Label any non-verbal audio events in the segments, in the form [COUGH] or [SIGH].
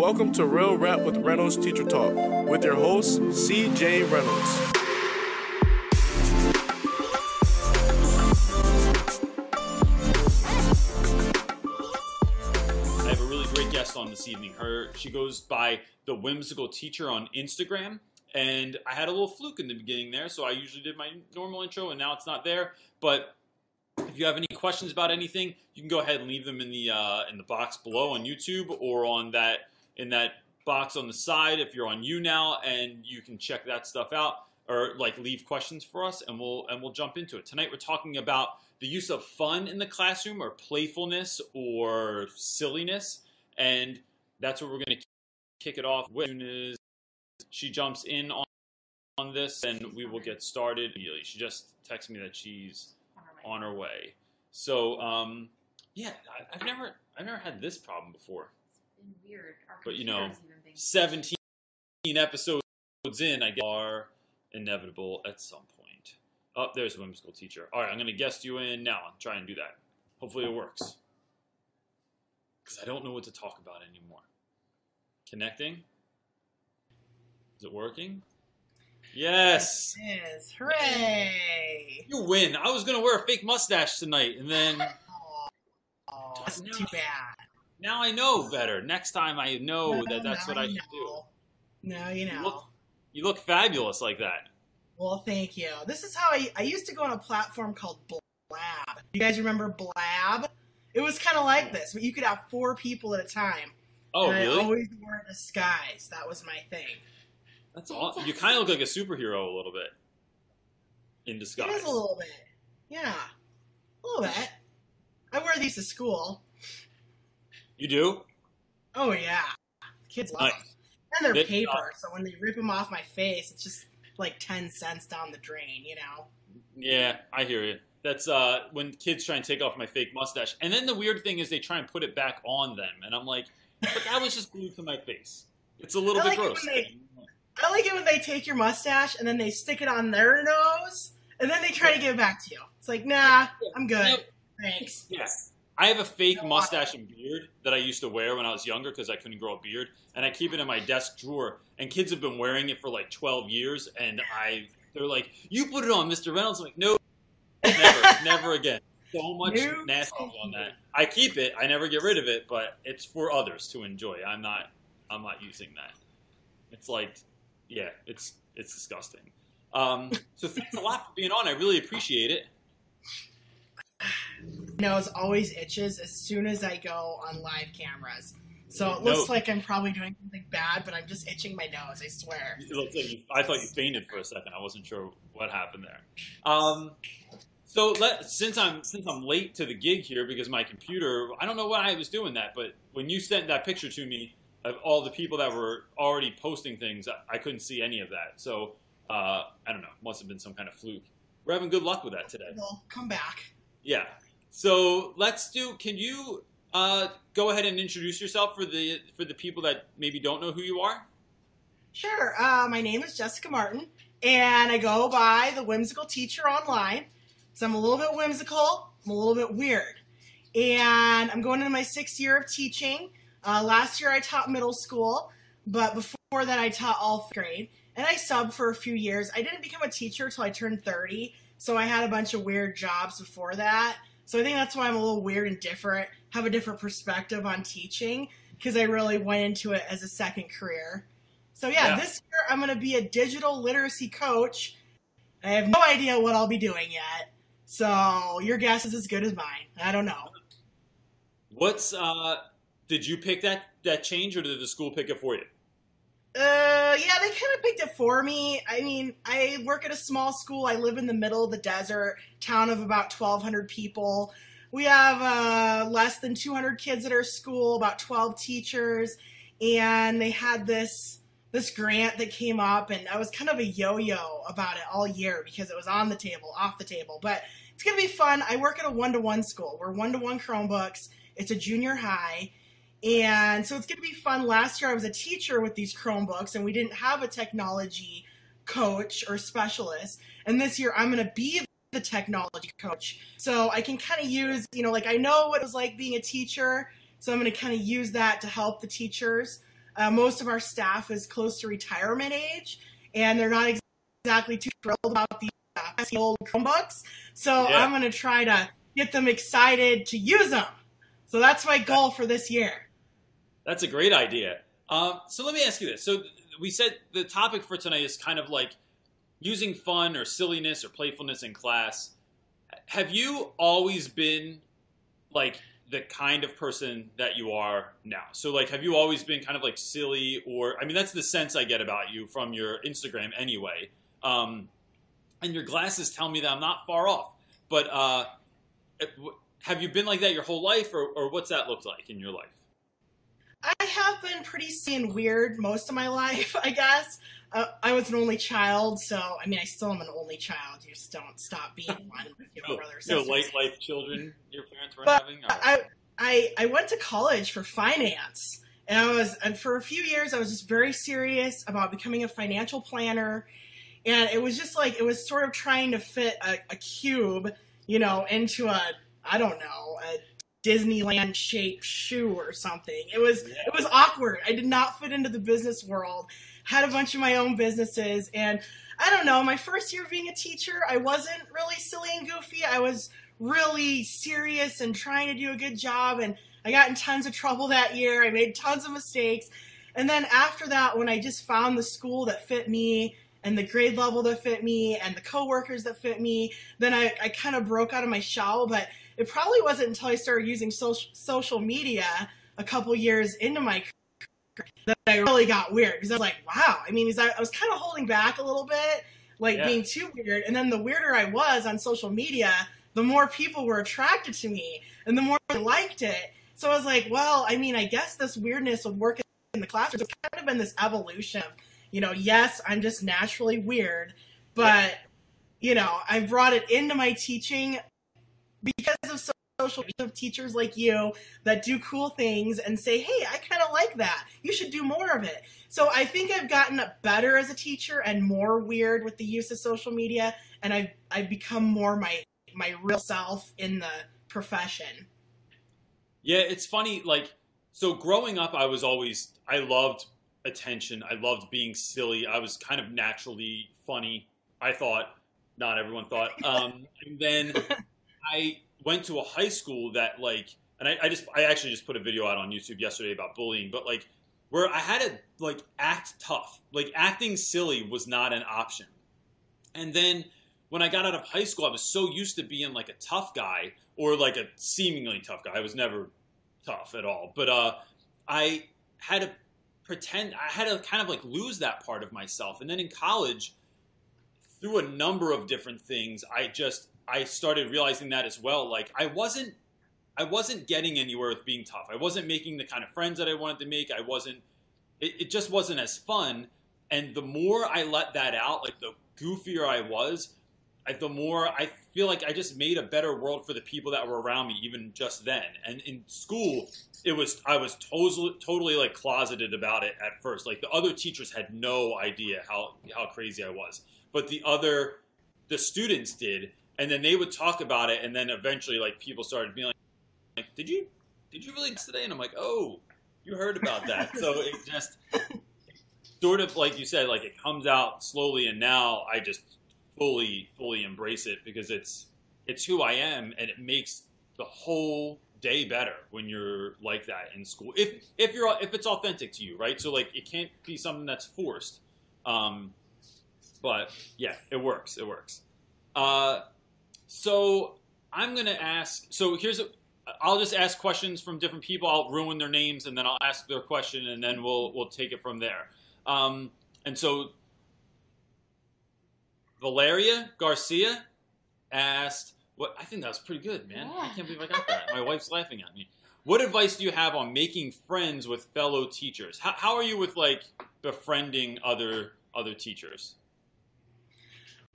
Welcome to Real Rap with Reynolds Teacher Talk with your host, CJ Reynolds. I have a really great guest on this evening. Her she goes by the whimsical teacher on Instagram. And I had a little fluke in the beginning there, so I usually did my normal intro, and now it's not there. But if you have any questions about anything, you can go ahead and leave them in the uh, in the box below on YouTube or on that in that box on the side if you're on YouNow and you can check that stuff out or like leave questions for us, and we'll and we'll jump into it. Tonight we're talking about the use of fun in the classroom or playfulness or silliness, and that's what we're going to kick it off with. As soon as she jumps in on on this, and we will get started immediately. She just texted me that she's on her way. So, um, yeah, I've never I've never had this problem before. Been weird. Our But, you know, even being- 17 episodes in, I guess, are inevitable at some point. Oh, there's a whimsical teacher. All right, I'm going to guest you in now. I'll try and do that. Hopefully it works. Because I don't know what to talk about anymore. Connecting? Is it working? Yes! It is. Hooray! You win. I was going to wear a fake mustache tonight, and then [LAUGHS] Oh, that's too bad. Now I know better. Next time I know No, that that's what I you should do. Now you You know. look, you look fabulous like that. Well, thank you. This is how I, I used to go on a platform called Blab. You guys remember Blab? It was kind of like this, but you could have four people at a time. Oh, really? I always wore a disguise. That was my thing. That's awesome. You kind of look like a superhero a little bit in disguise. It is a little bit. Yeah. A little bit. I wear these to school. You do? Oh, yeah. Kids love Nice. them. And they're They- paper, so when they rip them off my face, it's just like 10 cents down the drain, you know? Yeah, I hear you. That's uh, when kids try and take off my fake mustache, and then the weird thing is they try and put it back on them, and I'm like, but that was just glued to my face. It's a little I bit like gross. they- I like it when they take your mustache and then they stick it on their nose and then they try to give it back to you. It's like, nah, I'm good. Thanks. Yes. I have a fake mustache and beard that I used to wear when I was younger because I couldn't grow a beard, and I keep it in my desk drawer. And kids have been wearing it for like 12 years, and I they're like, "You put it on, Mr. Reynolds." I'm like, "No, never, never again." So much No, nasty on that. I keep it. I never get rid of it, but it's for others to enjoy. I'm not. I'm not using that. It's like, yeah, it's it's disgusting. Um, so thanks a lot for being on. I really appreciate it. Nose always itches as soon as I go on live cameras. So it looks No. like I'm probably doing something bad, but I'm just itching my nose, I swear. It looks like you, I thought you fainted for a second. I wasn't sure what happened there. Um, so let, since I'm since I'm late to the gig here because my computer, I don't know why I was doing that, but when you sent that picture to me of all the people that were already posting things, I, I couldn't see any of that. So uh, I don't know. Must have been some kind of fluke. We're having good luck with that today. Well, come back. Yeah. So let's do. Can you uh, go ahead and introduce yourself for the for the people that maybe don't know who you are? Sure. Uh, my name is Jessica Martin, and I go by the Whimsical Teacher online. So I'm a little bit whimsical, I'm a little bit weird. And I'm going into my sixth year of teaching. Uh, last year I taught middle school, but before that I taught all grade. And I subbed for a few years. I didn't become a teacher until I turned 30, so I had a bunch of weird jobs before that. So I think that's why I'm a little weird and different, have a different perspective on teaching, because I really went into it as a second career. So yeah, Yeah. this year I'm going to be a digital literacy coach. I have no idea what I'll be doing yet. So your guess is as good as mine. I don't know. What's uh? Did you pick that that change, or did the school pick it for you? Uh, yeah, they kind of picked it for me. I mean, I work at a small school. I live in the middle of the desert, town of about 1,200 people. We have uh, less than 200 kids at our school, about 12 teachers, and they had this this grant that came up, and I was kind of a yo-yo about it all year because it was on the table, off the table. But it's gonna be fun. I work at a one-to-one school. We're one-to-one Chromebooks. It's a junior high. And so it's going to be fun. Last year I was a teacher with these Chromebooks and we didn't have a technology coach or specialist. And this year I'm going to be the technology coach. So I can kind of use, you know, like I know what it was like being a teacher. So I'm going to kind of use that to help the teachers. Uh, most of our staff is close to retirement age, and they're not exactly too thrilled about the uh, old Chromebooks. So Yeah. I'm going to try to get them excited to use them. So that's my goal for this year. That's a great idea. Um, so let me ask you this. So we said the topic for tonight is kind of like using fun or silliness or playfulness in class. Have you always been like the kind of person that you are now? So like, have you always been kind of like silly or I mean, that's the sense I get about you from your Instagram anyway. Um, and your glasses tell me that I'm not far off. But uh, have you been like that your whole life, or, or what's that looked like in your life? I have been pretty seeing weird most of my life, I guess. Uh, I was an only child, so I mean, I still am an only child. You just don't stop being [LAUGHS] one. with your No, brother or no sister. life life children your parents were But having. Or? I, I I went to college for finance, and I was and for a few years I was just very serious about becoming a financial planner, and it was just like it was sort of trying to fit a, a cube, you know, into a I don't know a Disneyland shaped shoe or something. It was Yeah. it was awkward. I did not fit into the business world. Had a bunch of my own businesses, and I don't know. My first year being a teacher, I wasn't really silly and goofy. I was really serious and trying to do a good job, and I got in tons of trouble that year. I made tons of mistakes, and then after that, when I just found the school that fit me and the grade level that fit me and the coworkers that fit me, then I, I kind of broke out of my shell. But it probably wasn't until I started using social social media a couple years into my career that I really got weird because I was like, wow. I mean, I, I was kind of holding back a little bit, like Yeah. being too weird. And then the weirder I was on social media, the more people were attracted to me and the more they liked it. So I was like, well, I mean, I guess this weirdness would work in the classroom. It's kind of been this evolution of, you know, yes, I'm just naturally weird, but, you know, I brought it into my teaching because of so- social media of teachers like you that do cool things and say, hey, I kind of like that. You should do more of it. So I think I've gotten better as a teacher and more weird with the use of social media, and I've I've become more my my real self in the profession. Yeah, it's funny. Like, so growing up, I was always, I loved attention. I loved being silly. I was kind of naturally funny. I thought, not everyone thought. [LAUGHS] Um, and then I went to a high school that, like, and I, I just, I actually just put a video out on YouTube yesterday about bullying, but like, where I had to like act tough. Like, acting silly was not an option. And then when I got out of high school, I was so used to being like a tough guy or like a seemingly tough guy. I was never tough at all, but uh, I had to pretend. I had to kind of like lose that part of myself. And then in college, through a number of different things, I just I started realizing that as well. Like I wasn't. I wasn't getting anywhere with being tough. I wasn't making the kind of friends that I wanted to make. I wasn't. It, it just wasn't as fun. And the more I let that out, like the goofier I was, I, the more I feel like I just made a better world for the people that were around me, even just then. And in school, it was I was totally totally like closeted about it at first. Like the other teachers had no idea how how crazy I was, but the other the students did, and then they would talk about it, and then eventually like people started being like, like "Did you did you really today?" And I'm like, "Oh, you heard about that." so it [LAUGHS] just sort of like you said, like it comes out slowly, and now I just fully fully embrace it because it's it's who I am, and it makes the whole day better when you're like that in school. If if you're if it's authentic to you, right? So like it can't be something that's forced. Um, but yeah, it works. It works. Uh, so I'm gonna ask. So here's a. I'll just ask questions from different people. I'll ruin their names, and then I'll ask their question, and then we'll we'll take it from there. Um, and so Valeria Garcia asked, "What I think that was pretty good, man. I can't believe I got that. My wife's laughing at me. What advice do you have on making friends with fellow teachers? How, how are you with like befriending other other teachers?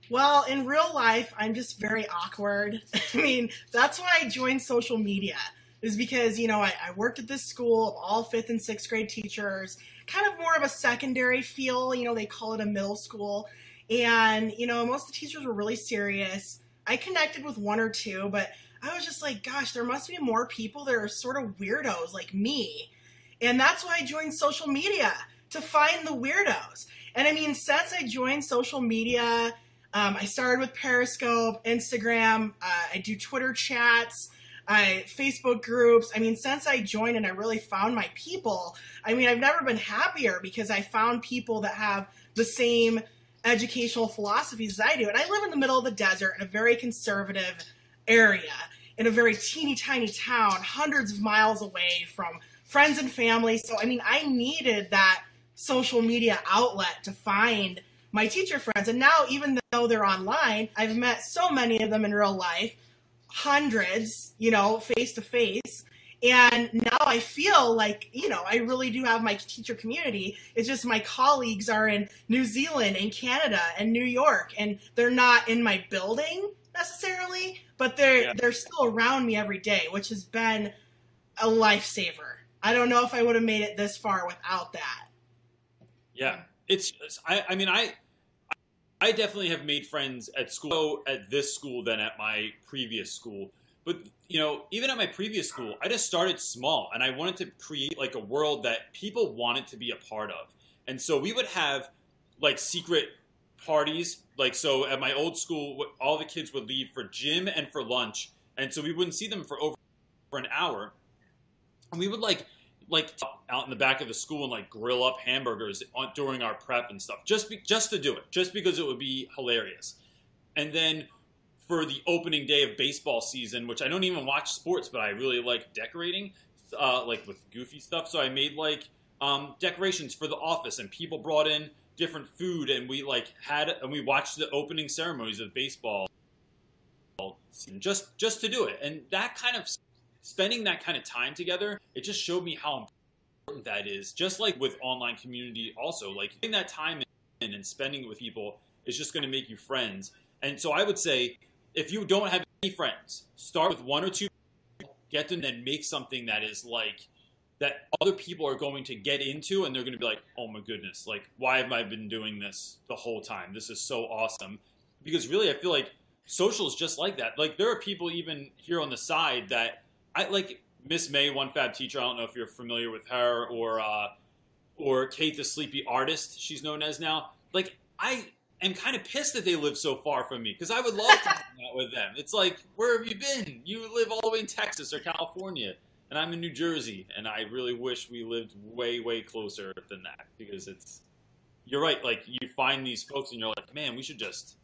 Well, in real life, I'm just very awkward. [LAUGHS] I mean, that's why I joined social media, is because, you know, I, I worked at this school of all fifth and sixth grade teachers, kind of more of a secondary feel, you know, they call it a middle school. And, you know, most of the teachers were really serious. I connected with one or two, but I was just like, gosh, there must be more people that are sort of weirdos like me. And that's why I joined social media to find the weirdos. And I mean, since I joined social media, um, I started with Periscope, Instagram, uh, I do Twitter chats. I Facebook groups. I mean, since I joined and I really found my people, I mean, I've never been happier because I found people that have the same educational philosophies as I do. And I live in the middle of the desert in a very conservative area, in a very teeny tiny town, hundreds of miles away from friends and family. So, I mean, I needed that social media outlet to find my teacher friends. And now, even though they're online, I've met so many of them in real life hundreds, you know, face to face. And now I feel like, you know, I really do have my teacher community. It's just my colleagues are in New Zealand and Canada and New York, and they're not in my building necessarily, but they're yeah. they're still around me every day, which has been a lifesaver. I don't know if I would have made it this far without that. Yeah, it's. I. I mean, I. I definitely have made friends at school at this school than at my previous school. But you know, even at my previous school, I just started small and I wanted to create like a world that people wanted to be a part of. And so we would have like secret parties. Like so at my old school, all the kids would leave for gym and for lunch. And so we wouldn't see them for over an hour. And we would like like out in the back of the school and like grill up hamburgers during our prep and stuff, just be, just to do it, just because it would be hilarious. And then for the opening day of baseball season, which I don't even watch sports, but I really like decorating, uh, like with goofy stuff. So I made like um, decorations for the office, and people brought in different food, and we like had and we watched the opening ceremonies of baseball just just to do it, and that kind of spending that kind of time together, it just showed me how important that is. Just like with online community, also like putting that time in and spending it with people is just going to make you friends. And so I would say, if you don't have any friends, start with one or two, get them, and make something that is like that other people are going to get into, and they're going to be like, "Oh my goodness! Like, why have I been doing this the whole time? This is so awesome." Because really, I feel like social is just like that. Like, there are people even here on the side that I like Miss May, one fab teacher. I don't know if you're familiar with her or uh, or Kate, the sleepy artist. She's known as now. Like I am kind of pissed that they live so far from me because I would love to hang out with them. It's like, where have you been? You live all the way in Texas or California, and I'm in New Jersey, and I really wish we lived way, way closer than that because it's. You're right. Like you find these folks, and you're like, man, we should just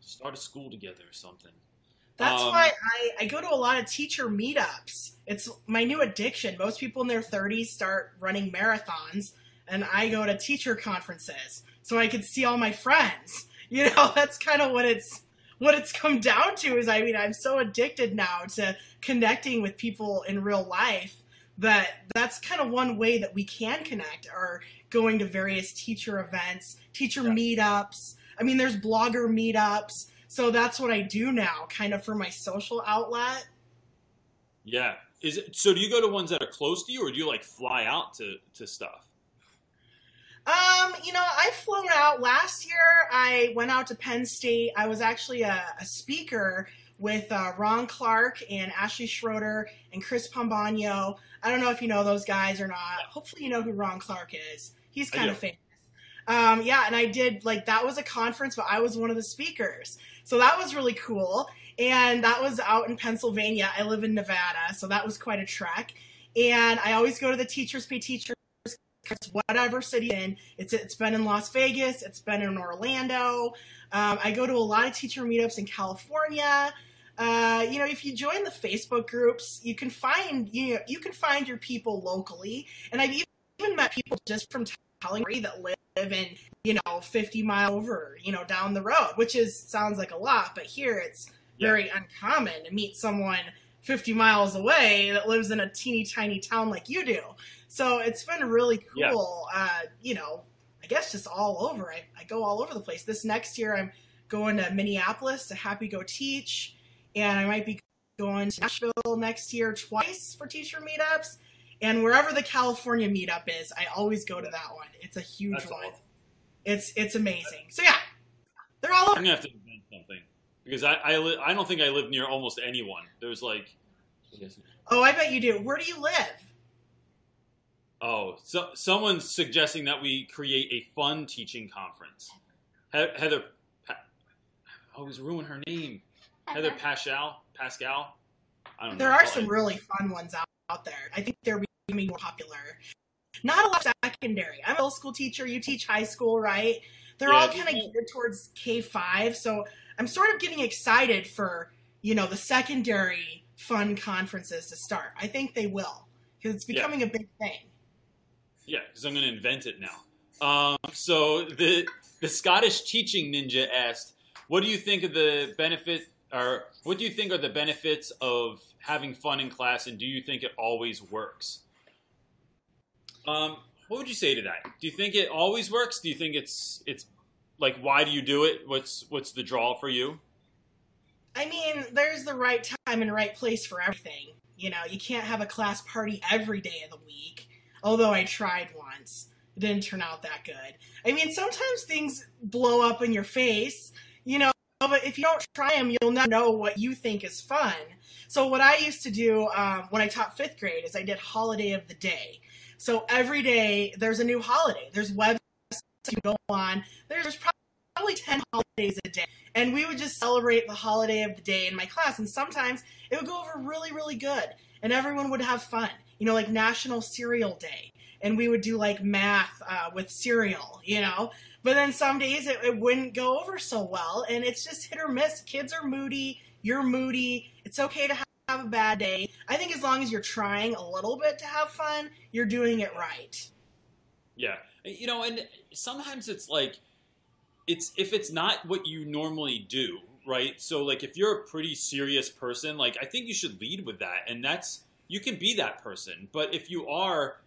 start a school together or something. That's um, why I, I go to a lot of teacher meetups. It's my new addiction. Most people in their 30s start running marathons, and I go to teacher conferences so I can see all my friends. [LAUGHS] You know, that's kind of what it's what it's come down to. Is I mean, I'm so addicted now to connecting with people in real life that that's kind of one way that we can connect are going to various teacher events, teacher yeah. meetups. I mean, there's blogger meetups so that's what I do now, kind of for my social outlet. Yeah. Is it so do you go to ones that are close to you or do you like fly out to, to stuff? Um, you know, I've flown out last year. I went out to Penn State. I was actually a, a speaker with uh, Ron Clark and Ashley Schroeder and Chris Pombano. I don't know if you know those guys or not. Hopefully, you know who Ron Clark is. He's kind of famous. Um, yeah, and I did like that was a conference, but I was one of the speakers. So that was really cool. And that was out in Pennsylvania. I live in Nevada, so that was quite a trek. And I always go to the Teachers Pay Teachers whatever city in. It's it's been in Las Vegas. It's been in Orlando. Um, I go to a lot of teacher meetups in California. Uh, you know, if you join the Facebook groups, you can find you know, you can find your people locally. And I've even met people just from me that live in you know 50 mile over you know down the road which is sounds like a lot but here it's very yeah. uncommon to meet someone 50 miles away that lives in a teeny tiny town like you do so it's been really cool yeah. uh, you know i guess just all over I, I go all over the place this next year i'm going to minneapolis to happy go teach and i might be going to nashville next year twice for teacher meetups and wherever the California meetup is, I always go to that one. It's a huge That's one. Awesome. It's it's amazing. So yeah, they're all. Over. I'm gonna have to invent something because I I, li- I don't think I live near almost anyone. There's like. Oh, I bet you do. Where do you live? Oh, so someone's suggesting that we create a fun teaching conference. He- Heather, pa- I always ruin her name. Heather Pascal. Pascal. I don't There know. are some really fun ones out, out there. I think they're becoming more popular. Not a lot of secondary. I'm a middle school teacher. You teach high school, right? They're Yeah, all kind of geared towards K five. So I'm sort of getting excited for you know the secondary fun conferences to start. I think they will because it's Yeah. becoming a big thing. Yeah, because I'm going to invent it now. Um, so the the Scottish teaching ninja asked, "What do you think of the benefit, or what do you think are the benefits of having fun in class, and do you think it always works?" Um, what would you say to that? Do you think it always works? Do you think it's it's like why do you do it? What's what's the draw for you? I mean, there's the right time and right place for everything. You know, you can't have a class party every day of the week. Although I tried once, it didn't turn out that good. I mean, sometimes things blow up in your face, you know, but if you don't try them, you'll never know what you think is fun. So, what I used to do um, when I taught fifth grade is I did holiday of the day. So, every day there's a new holiday, there's websites you go on, there's probably 10 holidays a day. And we would just celebrate the holiday of the day in my class. And sometimes it would go over really really good. And everyone would have fun. You know like national cereal day. And we would do like math uh, with cereal you know? But then some days it, it wouldn't go over so well. And it's just hit or miss. Kids are moody. You're moody. It's okay to have have a bad day i think as long as you're trying a little bit to have fun you're doing it right Yeah, you know, and sometimes it's like it's if it's not what you normally do, right? So like if you're a pretty serious person, like I think you should lead with that, and that's you can be that person. But if you are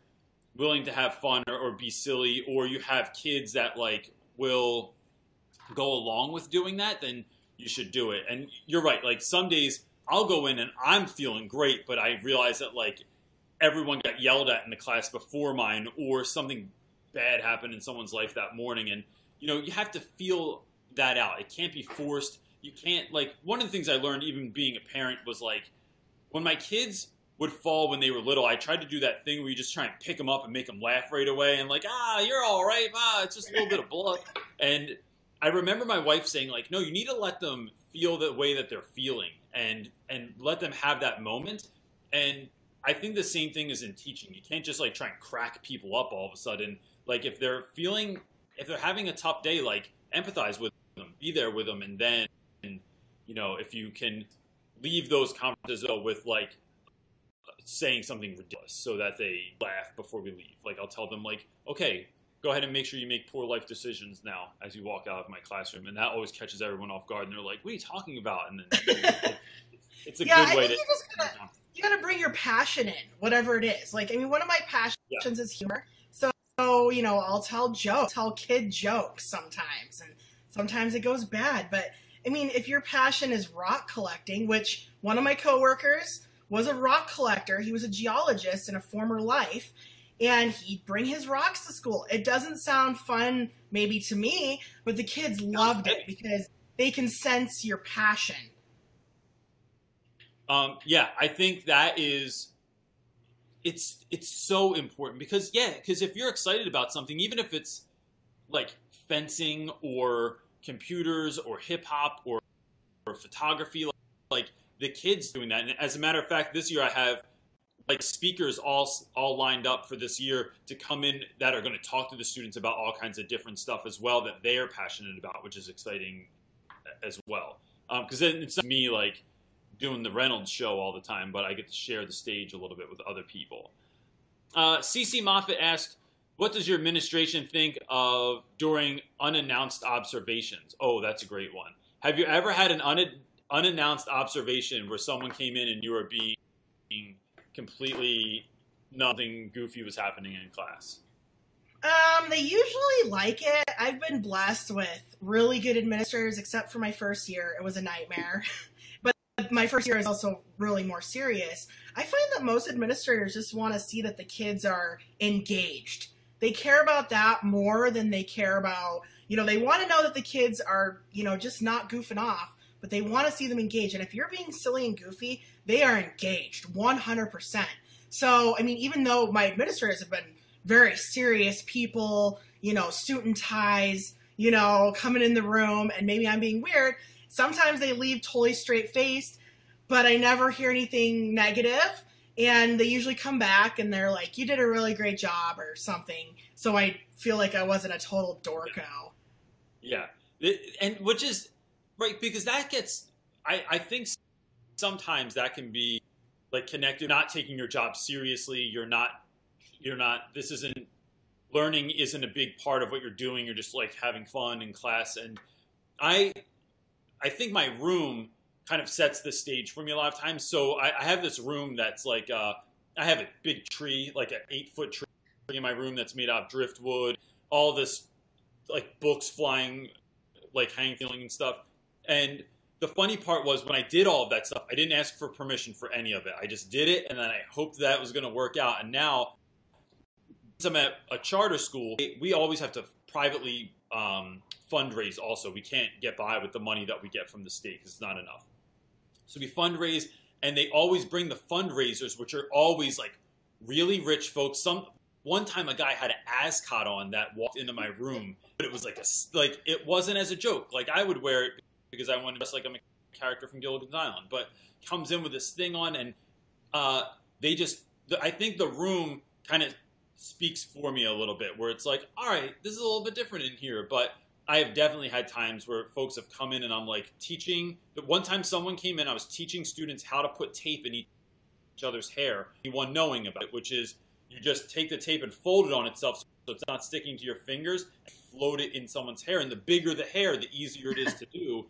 willing to have fun or, or be silly, or you have kids that like will go along with doing that, then you should do it. And you're right. Like some days I'll go in and I'm feeling great, but I realize that like everyone got yelled at in the class before mine, or something bad happened in someone's life that morning, and you know you have to feel that out. It can't be forced. You can't like one of the things I learned even being a parent was like when my kids would fall when they were little, I tried to do that thing where you just try and pick them up and make them laugh right away, and like, ah, you're all right, ah, it's just a little bit of blood. And I remember my wife saying, like, no, you need to let them feel the way that they're feeling, and and let them have that moment. And I think the same thing is in teaching. You can't just like try and crack people up all of a sudden. Like if they're feeling, if they're having a tough day, like empathize with them, be there with them, and then, you know, if you can leave those conferences though with like saying something ridiculous so that they laugh before we leave. Like I'll tell them like, okay, go ahead and make sure you make poor life decisions now as you walk out of my classroom, and that always catches everyone off guard, and they're like, what are you talking about? And then it's a Yeah, I way think to. you just gotta- you gotta bring your passion in, whatever it is. Like, I mean, one of my passions is humor. So, so, you know, I'll tell jokes, tell kid jokes sometimes, and sometimes it goes bad. But I mean, if your passion is rock collecting, which one of my coworkers was a rock collector, he was a geologist in a former life, and he'd bring his rocks to school. It doesn't sound fun, maybe to me, but the kids loved it because they can sense your passion. Um, yeah, I think that is it's it's so important because yeah, because if you're excited about something, even if it's like fencing or computers or hip hop or, or photography, like, like the kids doing that. And as a matter of fact, this year I have like speakers all all lined up for this year to come in that are going to talk to the students about all kinds of different stuff as well that they are passionate about, which is exciting as well. Because then it's not me like doing the Reynolds show all the time, but I get to share the stage a little bit with other people. Uh, CC Moffat asked, "What does your administration think of during unannounced observations?" Oh, that's a great one. Have you ever had an un- unannounced observation where someone came in and you were being completely nothing goofy was happening in class? Um, they usually like it. I've been blessed with really good administrators, except for my first year. It was a nightmare. [LAUGHS] but my first year is also really more serious. I find that most administrators just want to see that the kids are engaged. They care about that more than they care about, you know, they want to know that the kids are, you know, just not goofing off, but they want to see them engaged. And if you're being silly and goofy, they are engaged 100%. So, I mean, even though my administrators have been very serious people, you know, suit and ties, you know, coming in the room, and maybe I'm being weird. Sometimes they leave totally straight faced, but I never hear anything negative. And they usually come back and they're like, you did a really great job or something. So I feel like I wasn't a total dorko. Yeah. It- and which is right because that gets I, I think sometimes that can be like connected not taking your job seriously you're not you're not this isn't learning isn't a big part of what you're doing you're just like having fun in class and i i think my room kind of sets the stage for me a lot of times so i, I have this room that's like uh, i have a big tree like an eight foot tree in my room that's made out of driftwood all this like books flying like hanging and stuff and the funny part was when I did all of that stuff, I didn't ask for permission for any of it. I just did it, and then I hoped that was going to work out. And now, since I'm at a charter school, we always have to privately um, fundraise. Also, we can't get by with the money that we get from the state because it's not enough. So we fundraise, and they always bring the fundraisers, which are always like really rich folks. Some one time, a guy had an ascot on that walked into my room, but it was like a like it wasn't as a joke. Like I would wear it because I want to dress like I'm a character from Gilligan's Island. But comes in with this thing on, and uh, they just, I think the room kind of speaks for me a little bit, where it's like, all right, this is a little bit different in here. But I have definitely had times where folks have come in and I'm like teaching. One time someone came in, I was teaching students how to put tape in each other's hair. Anyone knowing about it, which is you just take the tape and fold it on itself so it's not sticking to your fingers and float it in someone's hair. And the bigger the hair, the easier it is to do.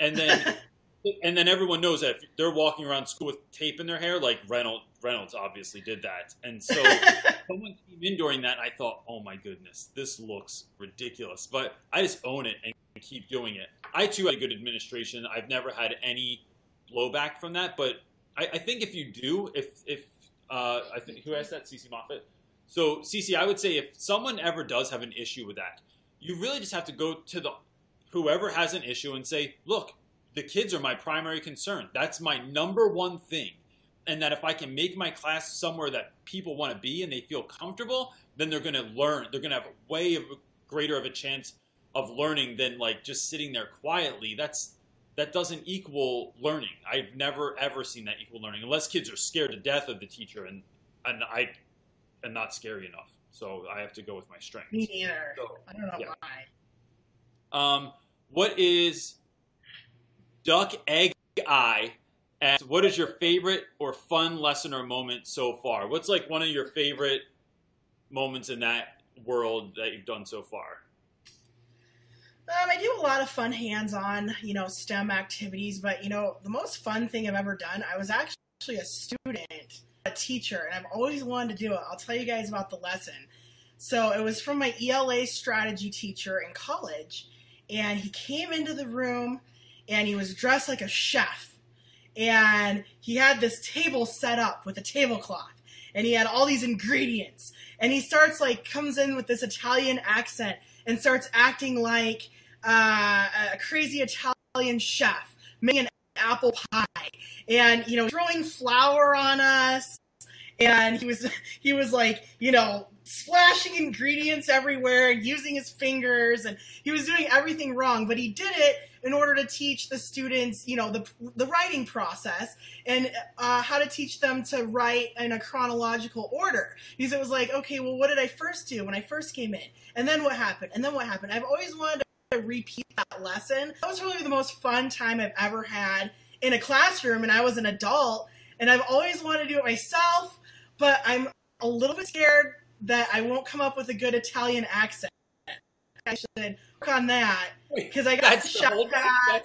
And then [LAUGHS] and then everyone knows that if they're walking around school with tape in their hair, like Reynolds Reynolds obviously did that. And so [LAUGHS] someone came in during that and I thought, oh my goodness, this looks ridiculous. But I just own it and keep doing it. I too had a good administration. I've never had any blowback from that, but I, I think if you do, if if uh, I think who asked that, Cece Moffat. So Cece, I would say if someone ever does have an issue with that, you really just have to go to the whoever has an issue and say, look, the kids are my primary concern. That's my number one thing. And that if I can make my class somewhere that people want to be and they feel comfortable, then they're going to learn. They're going to have a way of greater of a chance of learning than like just sitting there quietly. That's that doesn't equal learning. I've never ever seen that equal learning unless kids are scared to death of the teacher and and I am not scary enough. So I have to go with my strengths. Me neither. So, I don't know yeah. why. Um, what is duck egg eye? And what is your favorite or fun lesson or moment so far? What's like one of your favorite moments in that world that you've done so far? Um, I do a lot of fun hands-on, you know, STEM activities, but you know, the most fun thing I've ever done, I was actually a student, a teacher, and I've always wanted to do it. I'll tell you guys about the lesson. So it was from my ELA strategy teacher in college, and he came into the room and he was dressed like a chef. And he had this table set up with a tablecloth, and he had all these ingredients. And he starts like comes in with this Italian accent and starts acting like uh, a crazy Italian chef making an apple pie, and you know throwing flour on us. And he was [LAUGHS] he was like you know splashing ingredients everywhere and using his fingers and he was doing everything wrong but he did it in order to teach the students you know the the writing process and uh, how to teach them to write in a chronological order. Because it was like okay well what did i first do when i first came in? And then what happened? And then what happened? I've always wanted to repeat that lesson. That was really the most fun time i've ever had in a classroom and i was an adult and i've always wanted to do it myself but i'm a little bit scared that I won't come up with a good Italian accent. I should work on that because I got the the shop whole thing? hat,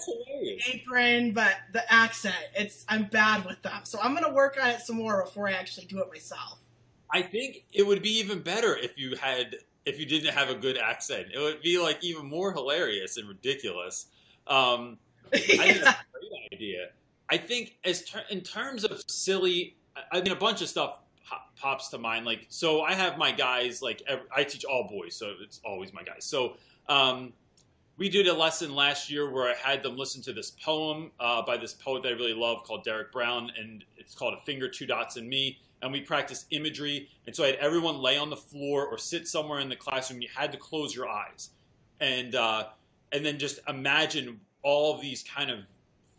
apron, but the accent, it's I'm bad with them. So I'm gonna work on it some more before I actually do it myself. I think it would be even better if you had if you didn't have a good accent. It would be like even more hilarious and ridiculous. Um, I think that's a [LAUGHS] great idea. I think as ter- in terms of silly, I mean, a bunch of stuff pop- pops to mind. Like, so I have my guys. Like, ev- I teach all boys, so it's always my guys. So, um, we did a lesson last year where I had them listen to this poem uh, by this poet that I really love called Derrick Brown, and it's called "A Finger, Two Dots, and Me." and we practiced imagery. And so I had everyone lay on the floor or sit somewhere in the classroom. You had to close your eyes, and uh, and then just imagine all of these kind of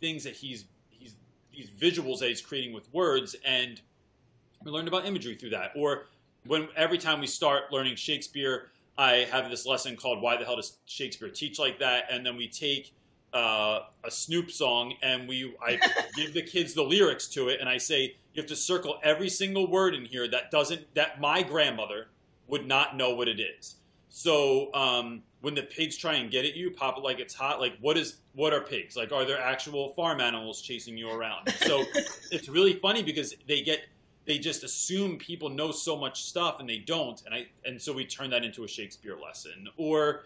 things that he's he's these visuals that he's creating with words, and we learned about imagery through that. Or when every time we start learning Shakespeare, I have this lesson called "Why the hell does Shakespeare teach like that?" And then we take uh, a Snoop song and we I [LAUGHS] give the kids the lyrics to it, and I say you have to circle every single word in here that doesn't that my grandmother would not know what it is. So um, when the pigs try and get at you, pop it like it's hot. Like what is what are pigs? Like are there actual farm animals chasing you around? So [LAUGHS] it's really funny because they get they just assume people know so much stuff and they don't, and I and so we turn that into a Shakespeare lesson or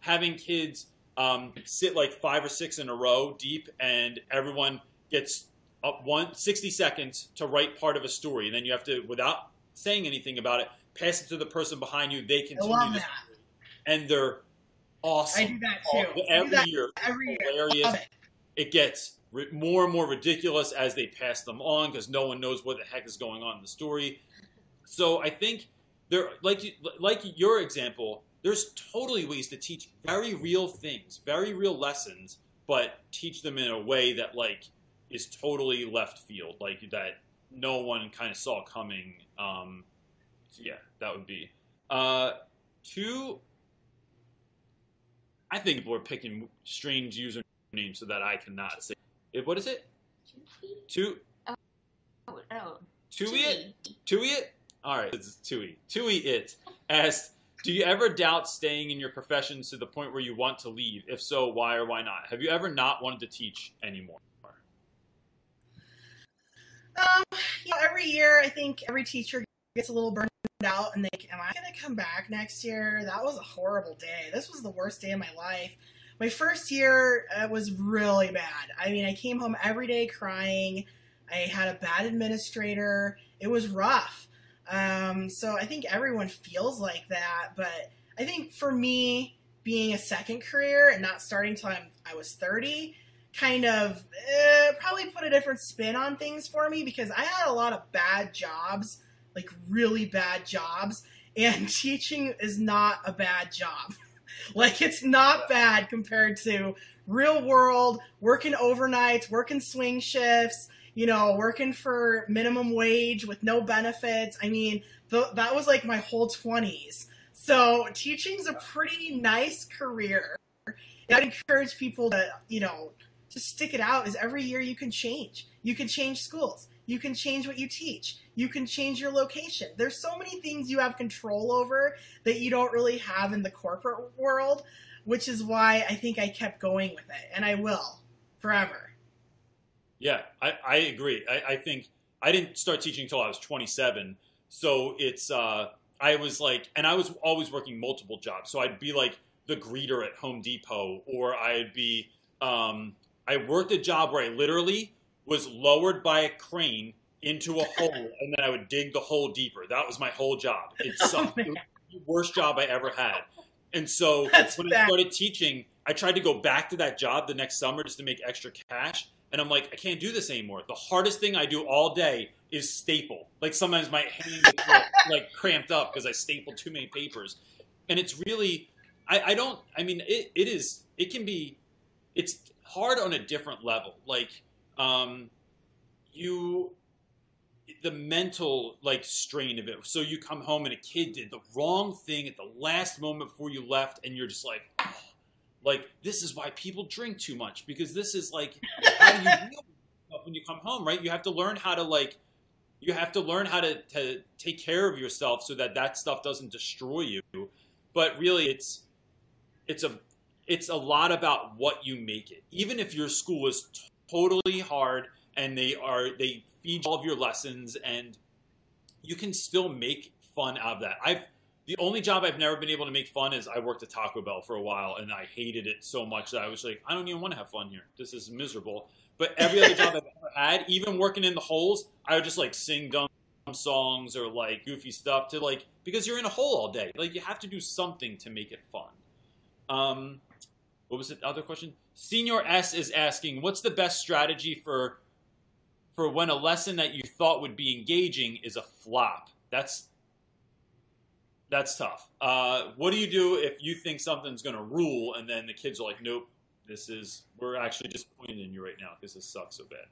having kids um, sit like five or six in a row deep, and everyone gets up one 60 seconds to write part of a story, and then you have to, without saying anything about it, pass it to the person behind you. They continue, I love that. and they're awesome. I do that too. I do every that year, every year. hilarious. Love it. It gets more and more ridiculous as they pass them on because no one knows what the heck is going on in the story. So I think there, like like your example, there's totally ways to teach very real things, very real lessons, but teach them in a way that like is totally left field, like that no one kind of saw coming. Um, yeah, that would be uh, two. I think people are picking strange usernames so that I cannot say. It. What is it? Two Oh, oh. Tui it? Tui it? All right, it's Tui. Tui it asked, "Do you ever doubt staying in your profession to the point where you want to leave? If so, why or why not? Have you ever not wanted to teach anymore?" Um, you know, every year I think every teacher gets a little burned out and they am I gonna come back next year? That was a horrible day. This was the worst day of my life. My first year uh, was really bad. I mean, I came home every day crying. I had a bad administrator. It was rough. Um, so I think everyone feels like that. But I think for me, being a second career and not starting till I'm, I was 30, kind of eh, probably put a different spin on things for me because I had a lot of bad jobs, like really bad jobs, and [LAUGHS] teaching is not a bad job. [LAUGHS] [LAUGHS] like it's not bad compared to real world, working overnights, working swing shifts, you know, working for minimum wage with no benefits. I mean, th- that was like my whole 20s. So teaching's a pretty nice career. And I'd encourage people to, you know, just stick it out is every year you can change. You can change schools. You can change what you teach. You can change your location. There's so many things you have control over that you don't really have in the corporate world, which is why I think I kept going with it, and I will forever. Yeah, I, I agree. I, I think I didn't start teaching until I was 27, so it's uh, I was like, and I was always working multiple jobs. So I'd be like the greeter at Home Depot, or I'd be um, I worked a job where I literally was lowered by a crane into a hole, and then I would dig the hole deeper. That was my whole job. [LAUGHS] It oh, sucked. man. It the worst job I ever had. And so That's when I started teaching, I tried to go back to that job the next summer just to make extra cash. And I'm like, I can't do this anymore. The hardest thing I do all day is staple. Like sometimes my hand like cramped up because I stapled too many papers. And it's really, I, I don't, I mean, it, it is, it can be, it's hard on a different level. Like, um, you, the mental like strain of it. So you come home and a kid did the wrong thing at the last moment before you left, and you're just like, oh, like this is why people drink too much because this is like how do you [LAUGHS] deal when you come home, right? You have to learn how to like, you have to learn how to to take care of yourself so that that stuff doesn't destroy you. But really, it's it's a it's a lot about what you make it. Even if your school is totally hard and they are they feed all of your lessons and you can still make fun out of that. I've the only job I've never been able to make fun is I worked at Taco Bell for a while and I hated it so much that I was like, I don't even want to have fun here. This is miserable. But every other job I've ever had, even working in the holes, I would just like sing dumb songs or like goofy stuff to like because you're in a hole all day. Like you have to do something to make it fun. Um, what was the other question? Senior S is asking, what's the best strategy for for when a lesson that you thought would be engaging is a flop. That's that's tough. Uh, what do you do if you think something's going to rule and then the kids are like, nope, this is we're actually disappointed in you right now because this sucks so bad.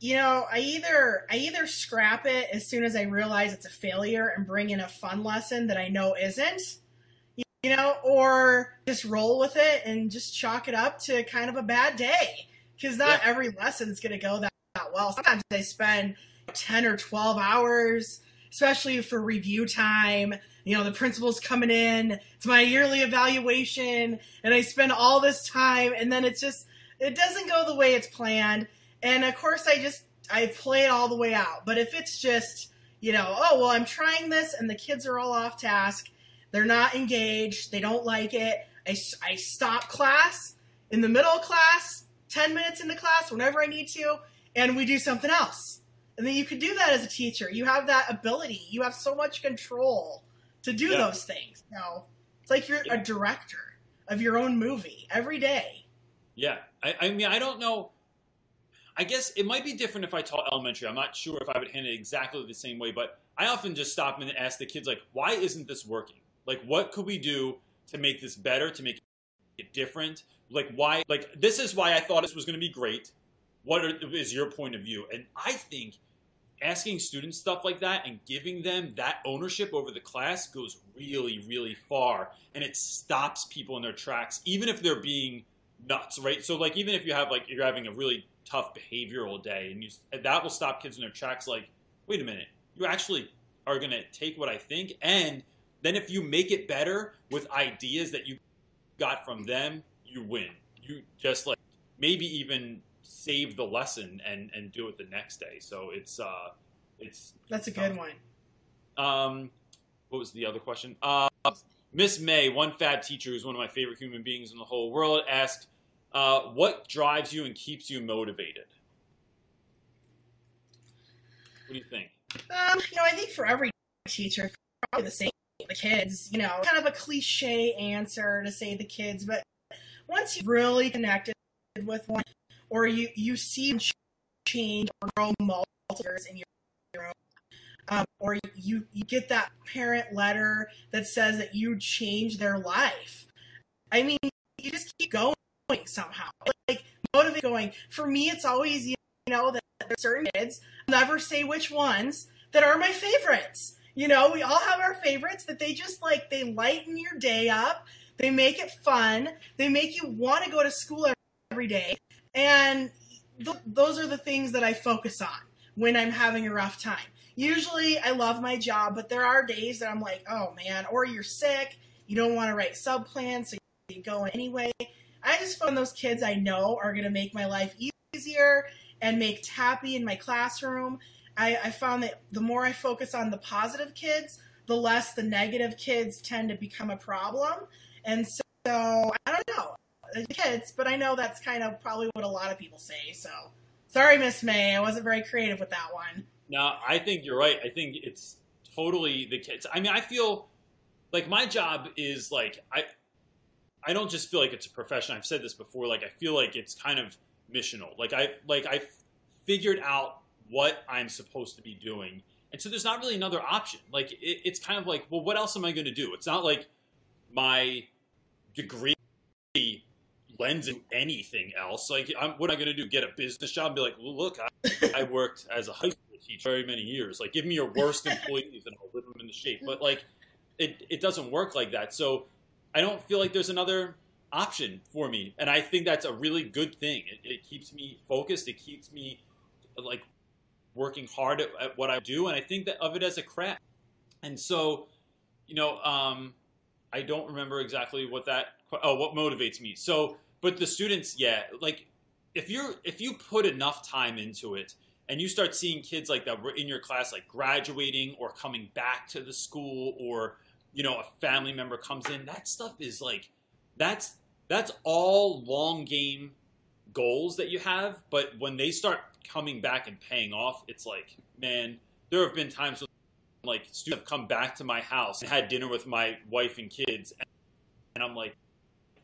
You know, I either I either scrap it as soon as I realize it's a failure and bring in a fun lesson that I know isn't, you know, or just roll with it and just chalk it up to kind of a bad day because not Yeah. every is going to go that, that well. Sometimes I spend 10 or 12 hours, especially for review time. You know, the principal's coming in, it's my yearly evaluation, and I spend all this time, and then it's just, it doesn't go the way it's planned. And of course, I just, I play it all the way out. But if it's just, you know, oh, well, I'm trying this, and the kids are all off task, they're not engaged, they don't like it, I, I stop class in the middle of class, 10 minutes into class, whenever I need to, and we do something else. And then you can do that as a teacher. You have that ability. You have so much control to do Yeah. those things. You know, it's like you're Yeah. a director of your own movie every day. Yeah, I, I mean, I don't know. I guess it might be different if I taught elementary. I'm not sure if I would handle it exactly the same way, but I often just stop and ask the kids, like, why isn't this working? Like, what could we do to make this better, to make it different? Like, why? Like, this is why I thought this was going to be great. What are, is your point of view? And I think asking students stuff like that and giving them that ownership over the class goes really, really far. And it stops people in their tracks, even if they're being nuts, right? So, like, even if you have, like, you're having a really tough behavioral day, and you that will stop kids in their tracks, like, wait a minute, you actually are going to take what I think. And then if you make it better with ideas that you got from them, you win. You just, like, maybe even save the lesson and and do it the next day. So it's uh it's That's a good one. um what was the other question? Uh Miss May, one fab teacher who's one of my favorite human beings in the whole world, asked, uh, what drives you and keeps you motivated? What do you think? Um, you know, I think for every teacher, probably the same. The kids, you know, kind of a cliche answer to say the kids, but once you really connected with one, or you you see change or grow multiples in your, own, um, or you you get that parent letter that says that you change their life. I mean, you just keep going somehow, like motivate going. For me, it's always you know that there's certain kids. I'll never say which ones that are my favorites. You know, we all have our favorites that they just like they lighten your day up. They make it fun. They make you want to go to school every day. And th- those are the things that I focus on when I'm having a rough time. Usually I love my job, but there are days that I'm like, "Oh man," or you're sick, you don't want to write sub plans, so you go anyway. I just find those kids I know are going to make my life easier and make happy in my classroom. I, I found that the more I focus on the positive kids, the less the negative kids tend to become a problem. And so, I don't know, the kids, but I know that's kind of probably what a lot of people say. So sorry, Miss May, I wasn't very creative with that one. No, I think you're right. I think it's totally the kids. I mean, I feel like my job is like I I don't just feel like it's a profession. I've said this before. Like I feel like it's kind of missional. Like I like I figured out what I'm supposed to be doing, and so there's not really another option. Like it, it's kind of like, well, what else am I going to do? It's not like my degree lends in anything else. Like, I'm, what am I going to do? Get a business job and be like, well, look, I, I worked as a high school teacher very many years. Like, give me your worst employees and I'll whip them into shape. But like, it it doesn't work like that. So I don't feel like there's another option for me, and I think that's a really good thing. It, it keeps me focused. It keeps me like working hard at, at what I do, and I think that of it as a craft. And so, you know, um, I don't remember exactly what that. Oh, what motivates me? So, but the students, yeah, like if you're if you put enough time into it and you start seeing kids like that were in your class like graduating or coming back to the school or you know a family member comes in that stuff is like that's that's all long game goals that you have but when they start coming back and paying off it's like man there have been times when like students have come back to my house and had dinner with my wife and kids and i'm like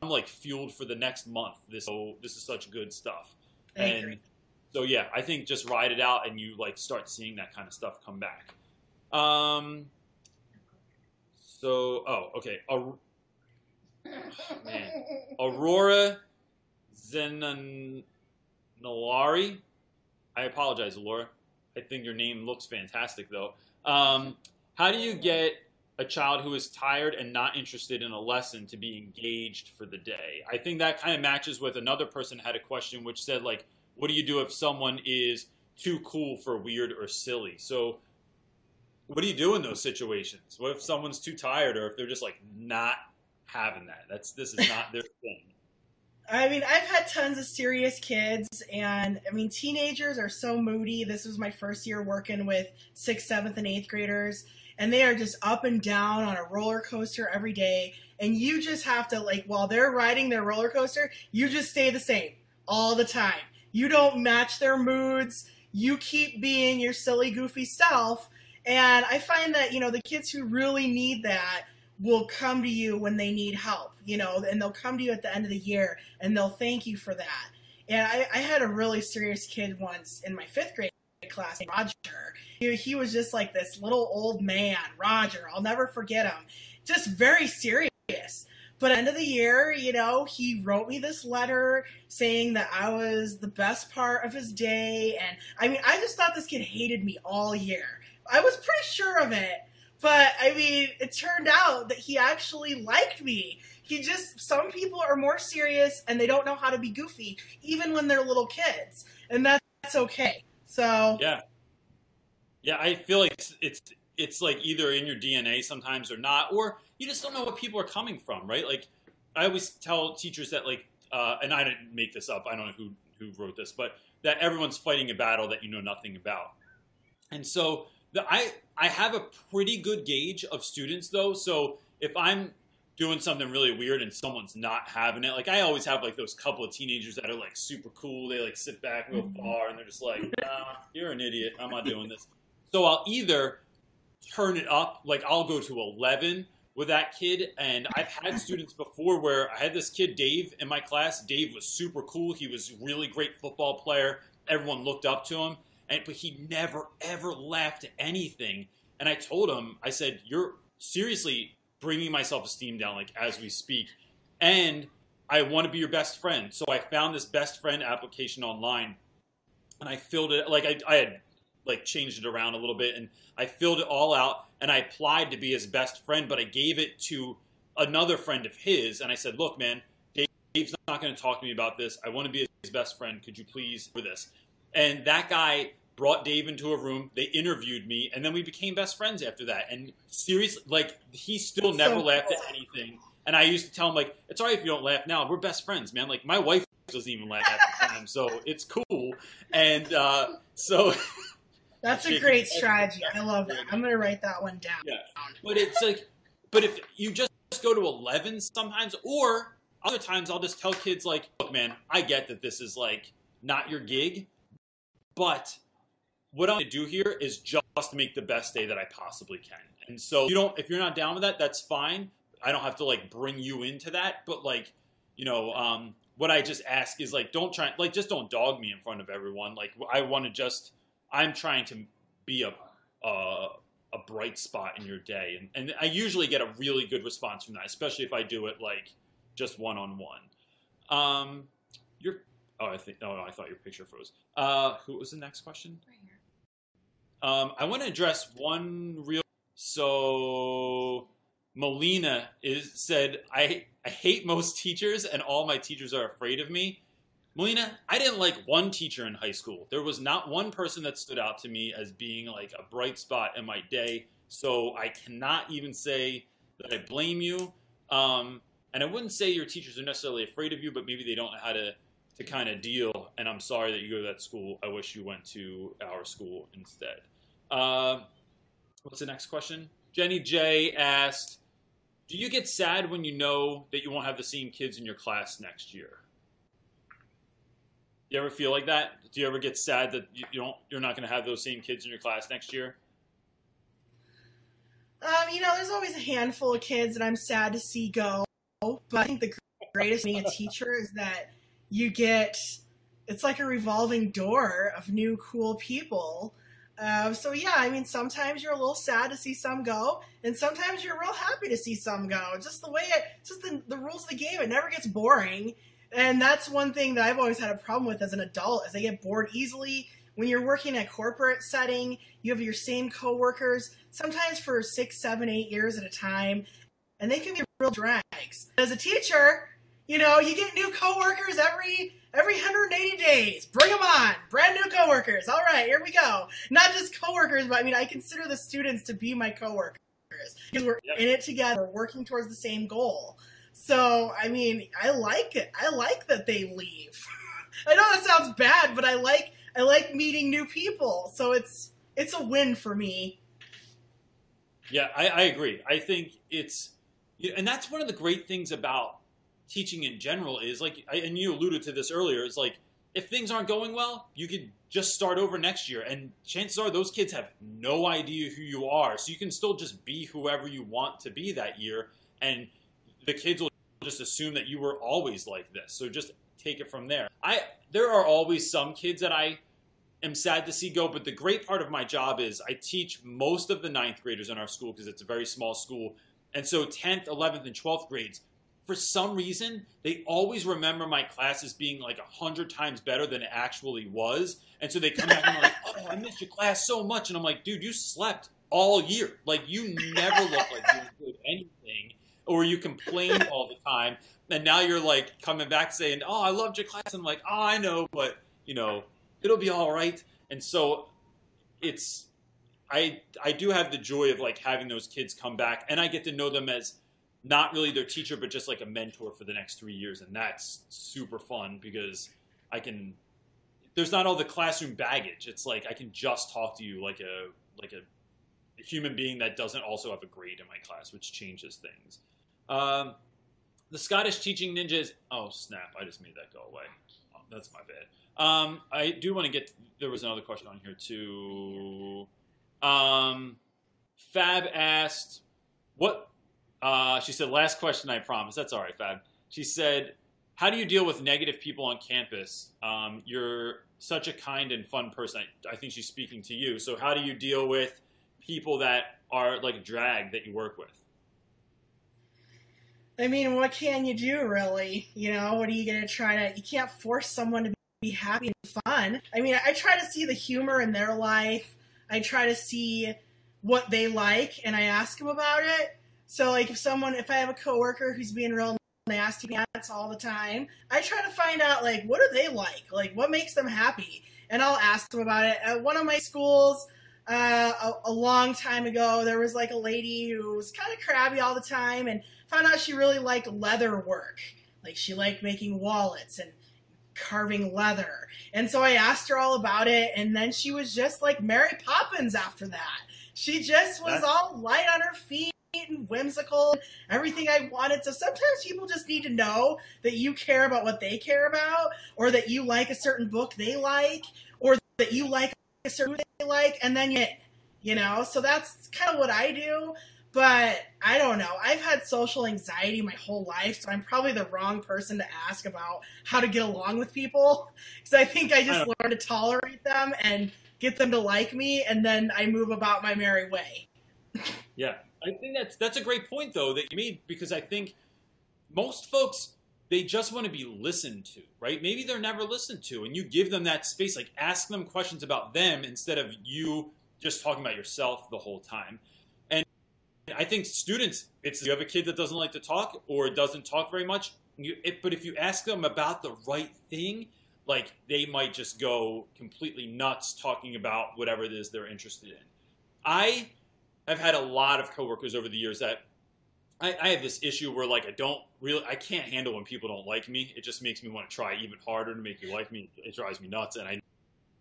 i'm like fueled for the next month this oh this is such good stuff I and agree. So yeah, I think just ride it out and you like start seeing that kind of stuff come back. Um. So oh okay, Ar- [LAUGHS] man, Aurora Zenanolari. I apologize, Laura. I think your name looks fantastic though. Um, how do you get a child who is tired and not interested in a lesson to be engaged for the day? I think that kind of matches with another person had a question which said like, what do you do if someone is too cool for weird or silly? So what do you do in those situations? What if someone's too tired or if they're just like not having that? That's this is not their [LAUGHS] thing. I mean, I've had tons of serious kids, and I mean, teenagers are so moody. This was my first year working with sixth, seventh, and eighth graders, and they are just up and down on a roller coaster every day. And you just have to, like, while they're riding their roller coaster, you just stay the same all the time. You don't match their moods. You keep being your silly, goofy self. And I find that, you know, the kids who really need that will come to you when they need help, you know, and they'll come to you at the end of the year and they'll thank you for that. And I, I had a really serious kid once in my fifth grade class, Roger. He, he was just like this little old man, Roger. I'll never forget him. Just very serious. But end of the year, you know, he wrote me this letter saying that I was the best part of his day. And I mean, I just thought this kid hated me all year. I was pretty sure of it. But I mean, it turned out that he actually liked me. He just, some people are more serious and they don't know how to be goofy, even when they're little kids. And that's okay. So. Yeah. Yeah, I feel like it's, it's, it's like either in your DNA sometimes or not, or you just don't know what people are coming from, right? Like, I always tell teachers that, like, uh, and I didn't make this up, I don't know who, who wrote this, but that everyone's fighting a battle that you know nothing about. And so the, I I have a pretty good gauge of students though. So if I'm doing something really weird and someone's not having it, like I always have like those couple of teenagers that are like super cool. They like sit back real Mhm. far and they're just like, nah, you're an idiot. I'm not doing this. So I'll either turn it up, like I'll go to 11 with that kid. And I've had students before where I had this kid, Dave, in my class. Dave was super cool. He was really great football player. Everyone looked up to him. And, but he never, ever laughed at anything. And I told him, I said, you're seriously bringing my self-esteem down, like as we speak. And I want to be your best friend. So I found this best friend application online and I filled it, like I, I had like changed it around a little bit and I filled it all out and I applied to be his best friend, but I gave it to another friend of his. And I said, look, man, Dave's not going to talk to me about this. I want to be his best friend. Could you please for this? And that guy brought Dave into a room. They interviewed me, and then we became best friends after that. And seriously, like he still never so laughed cool. at anything. And I used to tell him like, "It's all right if you don't laugh now. We're best friends, man. Like my wife doesn't even laugh at the time, so it's cool." And uh, so, [LAUGHS] That's a great strategy. I love that. I'm going to write that one down. Yeah. but it's like, but if you just go to eleven sometimes, or other times, I'll just tell kids like, "Look, man, I get that this is like not your gig, but what I'm gonna do here is just make the best day that I possibly can. And so you don't if you're not down with that, that's fine. I don't have to like bring you into that, but like, you know, um, what I just ask is like don't try like just don't dog me in front of everyone. Like I want to just I'm trying to be a a, a bright spot in your day, and and I usually get a really good response from that, especially if I do it like just one on one. Your oh I think oh I thought your picture froze. Uh, who was the next question? Right here. Um, I want to address one real. So Melina is said I I hate most teachers and all my teachers are afraid of me. Melina, I didn't like one teacher in high school. There was not one person that stood out to me as being like a bright spot in my day. So I cannot even say that I blame you. Um, and I wouldn't say your teachers are necessarily afraid of you, but maybe they don't know how to to kind of deal. And I'm sorry that you go to that school. I wish you went to our school instead. Uh, what's the next question? Jenny J asked, "Do you get sad when you know that you won't have the same kids in your class next year?" You ever feel like that? Do you ever get sad that you, don't you're not going to have those same kids in your class next year? Um, you know, there's always a handful of kids that I'm sad to see go, but I think the greatest being a teacher is that you get it's like a revolving door of new cool people. Uh, so yeah, I mean, sometimes you're a little sad to see some go, and sometimes you're real happy to see some go. Just the way it, just the, the rules of the game. It never gets boring, and that's one thing that I've always had a problem with as an adult. Is I get bored easily. When you're working in a corporate setting, you have your same coworkers, sometimes for six, seven, eight years at a time, and they can be real drags. As a teacher, you know, you get new coworkers every every 180 days. Bring them on. Brand new coworkers. All right, here we go. Not just coworkers, but I mean, I consider the students to be my coworkers because we're Yep. in it together, working towards the same goal. So, I mean, I like it. I like that they leave. [LAUGHS] I know that sounds bad, but I like I like meeting new people. So it's it's a win for me. Yeah, I, I agree. I think it's, and that's one of the great things about teaching in general is like, I, and you alluded to this earlier, is like, if things aren't going well, you could just start over next year. And chances are those kids have no idea who you are. So you can still just be whoever you want to be that year. And the kids will just assume that you were always like this. So just take it from there. I there are always some kids that I am sad to see go, but the great part of my job is I teach most of the ninth graders in our school because it's a very small school. And so 10th, 11th, and 12th grades, for some reason, they always remember my class as being like a hundred times better than it actually was. And so they come back and like, oh, I missed your class so much. And I'm like, dude, you slept all year. Like, you never look like you did anything, or you complain all the time. And now you're like coming back saying, oh, I loved your class. And I'm like, oh, I know, but, you know, it'll be all right. And so it's, I, I do have the joy of like having those kids come back and I get to know them as not really their teacher, but just like a mentor for the next three years. And that's super fun because I can, there's not all the classroom baggage. It's like I can just talk to you like a, like a, a human being that doesn't also have a grade in my class, which changes things. Um, the Scottish teaching ninjas. Oh snap! I just made that go away. Oh, that's my bad. Um, I do want to get. There was another question on here too. Um, Fab asked, "What?" Uh, she said, "Last question, I promise." That's all right, Fab. She said, "How do you deal with negative people on campus? Um, you're such a kind and fun person. I, I think she's speaking to you. So, how do you deal with people that are like drag that you work with?" I mean, what can you do, really? You know, what are you going to try to? You can't force someone to be happy and fun. I mean, I try to see the humor in their life. I try to see what they like, and I ask them about it. So, like, if someone, if I have a coworker who's being real nasty pants all the time, I try to find out, like, what do they like? Like, what makes them happy? And I'll ask them about it. At one of my schools, uh, a, a long time ago, there was like a lady who was kind of crabby all the time, and found out she really liked leather work. Like she liked making wallets and carving leather. And so I asked her all about it, and then she was just like Mary Poppins after that. She just was all light on her feet and whimsical, everything I wanted. So sometimes people just need to know that you care about what they care about, or that you like a certain book they like, or that you like a certain they like, and then you, you know. So that's kind of what I do. But I don't know. I've had social anxiety my whole life, so I'm probably the wrong person to ask about how to get along with people. [LAUGHS] Because I think I just I learn to tolerate them and get them to like me, and then I move about my merry way. Yeah, I think that's that's a great point though that you made because I think most folks they just want to be listened to, right? Maybe they're never listened to, and you give them that space, like ask them questions about them instead of you just talking about yourself the whole time. And I think students, it's you have a kid that doesn't like to talk or doesn't talk very much, you, it, but if you ask them about the right thing, like they might just go completely nuts talking about whatever it is they're interested in. I have had a lot of coworkers over the years that I, I have this issue where like I don't really I can't handle when people don't like me. It just makes me want to try even harder to make you like me. It drives me nuts, and I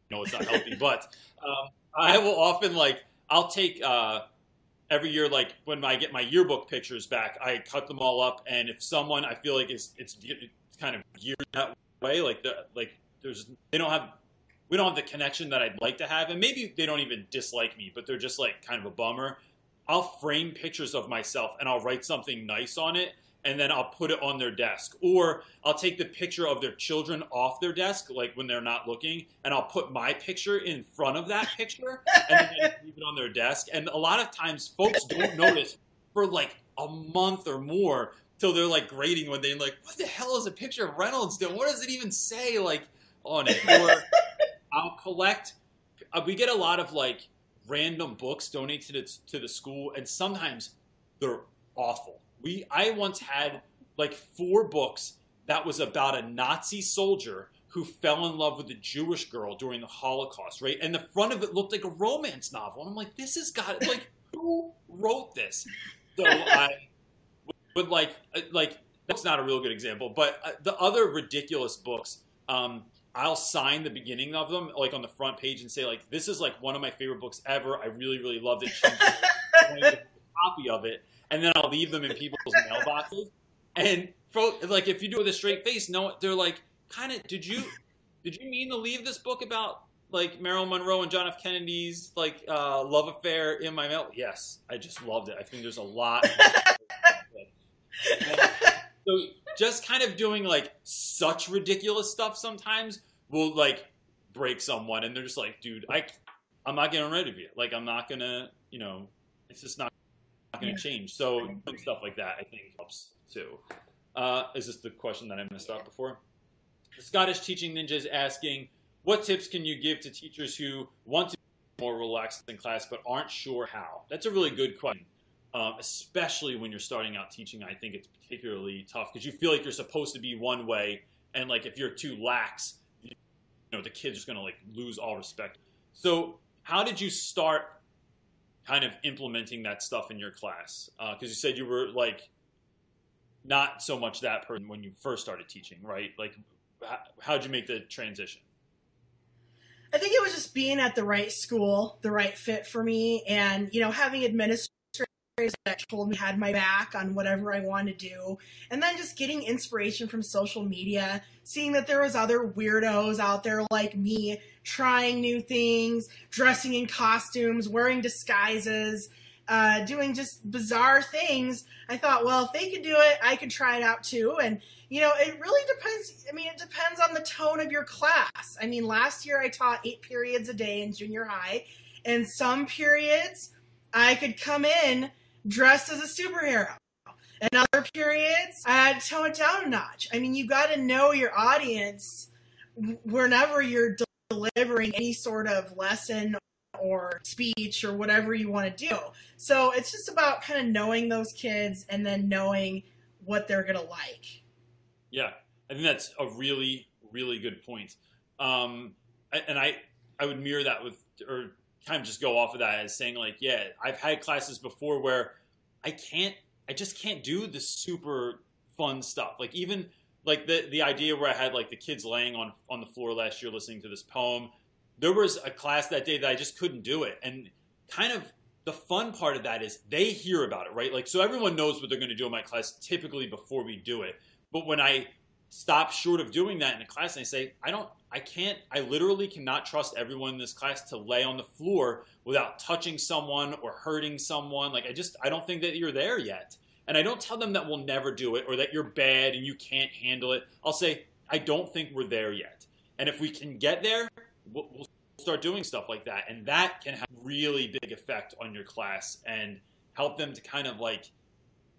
know it's not healthy. [LAUGHS] but um, I will often like I'll take uh, every year like when I get my yearbook pictures back, I cut them all up, and if someone I feel like it's it's, it's kind of geared that way, like the like there's they don't have we don't have the connection that I'd like to have, and maybe they don't even dislike me, but they're just like kind of a bummer. I'll frame pictures of myself and I'll write something nice on it, and then I'll put it on their desk. Or I'll take the picture of their children off their desk, like when they're not looking, and I'll put my picture in front of that picture and then [LAUGHS] leave it on their desk. And a lot of times folks don't notice for like a month or more till they're like grading when they're like, what the hell is a picture of Reynolds doing? What does it even say like on it? Or I'll collect. Uh, we get a lot of like random books donated to the, to the school, and sometimes they're awful. We I once had like four books that was about a Nazi soldier who fell in love with a Jewish girl during the Holocaust, right? And the front of it looked like a romance novel. And I'm like, this has got like who wrote this? So I would like uh, like that's not a real good example, but uh, the other ridiculous books. Um, I'll sign the beginning of them, like on the front page, and say like, "This is like one of my favorite books ever. I really, really loved it." [LAUGHS] copy of it, and then I'll leave them in people's [LAUGHS] mailboxes. And for, like, if you do it with a straight face, no, they're like, kind of, did you, did you mean to leave this book about like Marilyn Monroe and John F. Kennedy's like uh, love affair in my mail? Yes, I just loved it. I think there's a lot. [LAUGHS] so just kind of doing like such ridiculous stuff sometimes will like break someone, and they're just like, dude, I, I'm not getting rid of you. Like, I'm not gonna, you know, it's just not, not gonna change. So doing stuff like that, I think helps too. Uh, is this the question that I missed out before? The Scottish Teaching Ninja is asking, what tips can you give to teachers who want to be more relaxed in class but aren't sure how? That's a really good question. Um, especially when you're starting out teaching, I think it's particularly tough because you feel like you're supposed to be one way, and like if you're too lax, you know the kid's just gonna like lose all respect. So, how did you start kind of implementing that stuff in your class? Because uh, you said you were like not so much that person when you first started teaching, right? Like, how'd you make the transition? I think it was just being at the right school, the right fit for me, and you know having administrators that told me had my back on whatever I wanted to do, and then just getting inspiration from social media, seeing that there was other weirdos out there like me trying new things, dressing in costumes, wearing disguises, uh, doing just bizarre things. I thought, well, if they could do it, I could try it out too. And you know, it really depends. I mean, it depends on the tone of your class. I mean, last year I taught eight periods a day in junior high, and some periods I could come in dressed as a superhero. And other periods, I had to tone it down a notch. I mean, you got to know your audience whenever you're delivering any sort of lesson or speech or whatever you want to do. So it's just about kind of knowing those kids and then knowing what they're going to like. Yeah, I think that's a really, really good point. Um, and I, I would mirror that with, or kind of just go off of that as saying like, yeah, I've had classes before where I can't, I just can't do the super fun stuff. Like even like the the idea where I had like the kids laying on on the floor last year listening to this poem. There was a class that day that I just couldn't do it, and kind of the fun part of that is they hear about it, right? Like so everyone knows what they're going to do in my class typically before we do it. But when I stop short of doing that in a class and I say, I don't, I can't, I literally cannot trust everyone in this class to lay on the floor without touching someone or hurting someone. Like, I just, I don't think that you're there yet. And I don't tell them that we'll never do it or that you're bad and you can't handle it. I'll say, I don't think we're there yet. And if we can get there, we'll, we'll start doing stuff like that. And that can have really big effect on your class and help them to kind of like,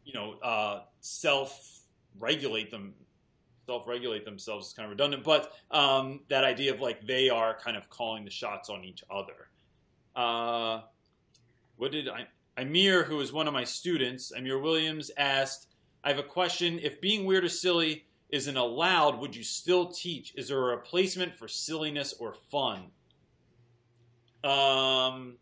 you know, uh, self regulate them self-regulate themselves is kind of redundant, but um, that idea of like they are kind of calling the shots on each other. Uh, what did I? Amir, who is one of my students, Amir Williams asked, "I have a question. If being weird or silly isn't allowed, would you still teach? Is there a replacement for silliness or fun?" Um,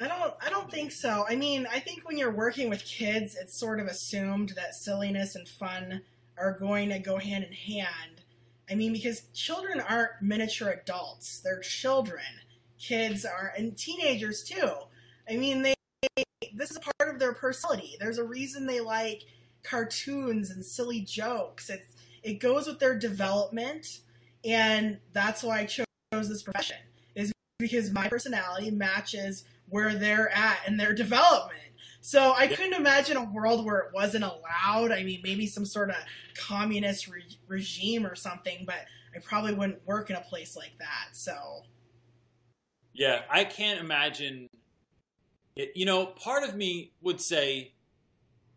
I don't I don't think so. I mean, I think when you're working with kids, it's sort of assumed that silliness and fun are going to go hand in hand. I mean, because children aren't miniature adults; they're children. Kids are, and teenagers too. I mean, they this is part of their personality. There's a reason they like cartoons and silly jokes. It it goes with their development, and that's why I chose this profession. Is because my personality matches where they're at in their development. So I couldn't imagine a world where it wasn't allowed. I mean, maybe some sort of communist re- regime or something, but I probably wouldn't work in a place like that. So Yeah, I can't imagine. It, you know, part of me would say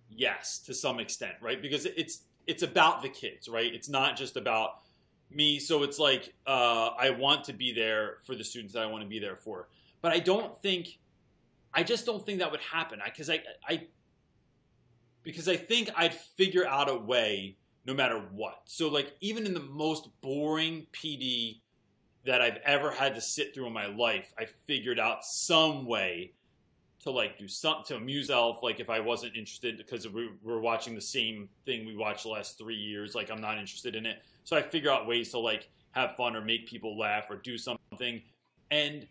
yes to some extent, right? Because it's it's about the kids, right? It's not just about me. So it's like uh, I want to be there for the students that I want to be there for, but I don't think, I just don't think that would happen. Because I, I, because I think I'd figure out a way no matter what. So like even in the most boring PD that I've ever had to sit through in my life, I figured out some way to like do something to amuse Elf. Like if I wasn't interested because we were watching the same thing we watched the last three years, like I'm not interested in it. So I figure out ways to like have fun or make people laugh or do something. And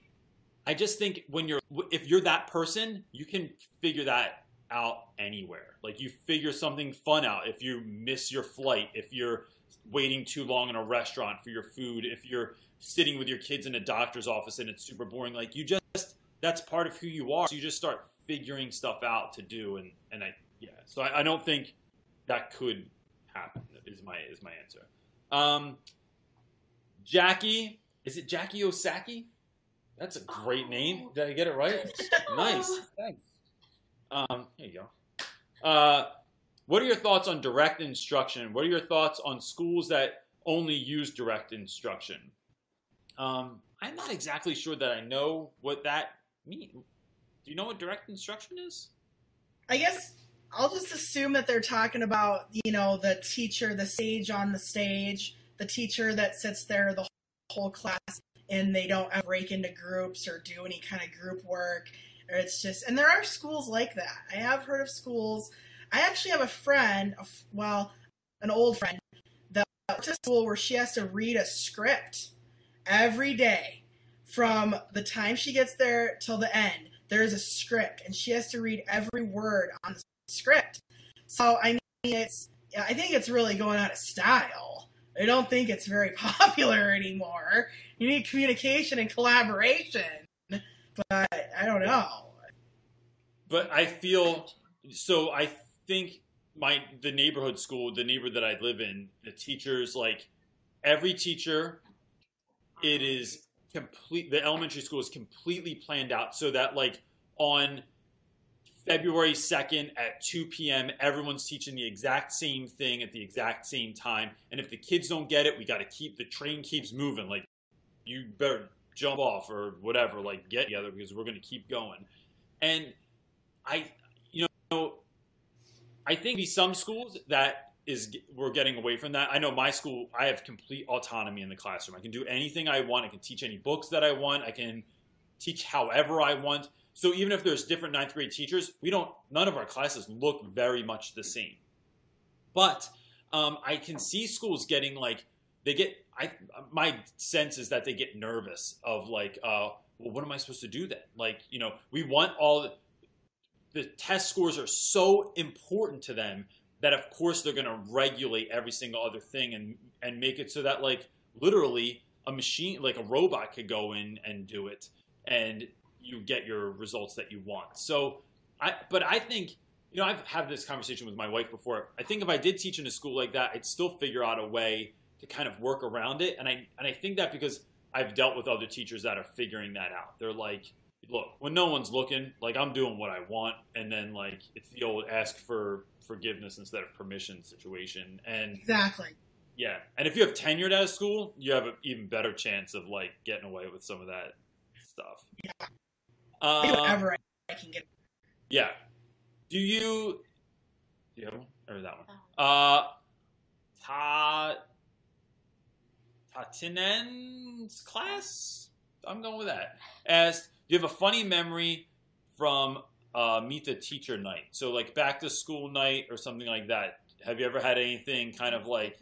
I just think when you're if you're that person, you can figure that out anywhere. Like you figure something fun out if you miss your flight, if you're waiting too long in a restaurant for your food, if you're sitting with your kids in a doctor's office and it's super boring. Like you just that's part of who you are. So you just start figuring stuff out to do, and and I yeah. So I, I don't think that could happen. Is my is my answer. Um, Jackie, is it Jackie Osaki? That's a great name. Did I get it right? [LAUGHS] nice. Thanks. Um, here you go. Uh, what are your thoughts on direct instruction? What are your thoughts on schools that only use direct instruction? Um, I'm not exactly sure that I know what that means. Do you know what direct instruction is? I guess I'll just assume that they're talking about, you know, the teacher, the sage on the stage, the teacher that sits there the whole class and they don't break into groups or do any kind of group work. Or it's just, and there are schools like that. I have heard of schools. I actually have a friend, well, an old friend, that went to school where she has to read a script every day from the time she gets there till the end. There's a script, and she has to read every word on the script. So I mean, it's I think it's really going out of style. I don't think it's very [LAUGHS] popular anymore. You need communication and collaboration, but I don't know. But I feel so. I think my the neighborhood school, the neighborhood that I live in, the teachers like every teacher, it is complete. The elementary school is completely planned out so that like on February 2nd at 2 p.m., everyone's teaching the exact same thing at the exact same time. And if the kids don't get it, we got to keep the train keeps moving. Like, you better jump off or whatever, like, get together because we're going to keep going. And I, you know, I think some schools that is we're getting away from that. I know my school, I have complete autonomy in the classroom. I can do anything I want. I can teach any books that I want. I can teach however I want. So even if there's different ninth grade teachers, we don't. None of our classes look very much the same. But um, I can see schools getting like they get. I my sense is that they get nervous of like, uh, well, what am I supposed to do then? Like, you know, we want all the, the test scores are so important to them that of course they're going to regulate every single other thing and and make it so that like literally a machine like a robot could go in and do it and you get your results that you want. So, I but I think you know I've had this conversation with my wife before. I think if I did teach in a school like that, I'd still figure out a way to kind of work around it. And I and I think that because I've dealt with other teachers that are figuring that out. They're like, look, when no one's looking, like I'm doing what I want, and then like it's the old ask for forgiveness instead of permission situation. And exactly. Yeah, and if you have tenured at a school, you have an even better chance of like getting away with some of that stuff. Yeah. Um, Whatever I can get. Yeah. Do you? Do you have one or that one? Uh, Ta Tatinen's class. I'm going with that. As do you have a funny memory from uh, meet the teacher night? So like back to school night or something like that. Have you ever had anything kind of like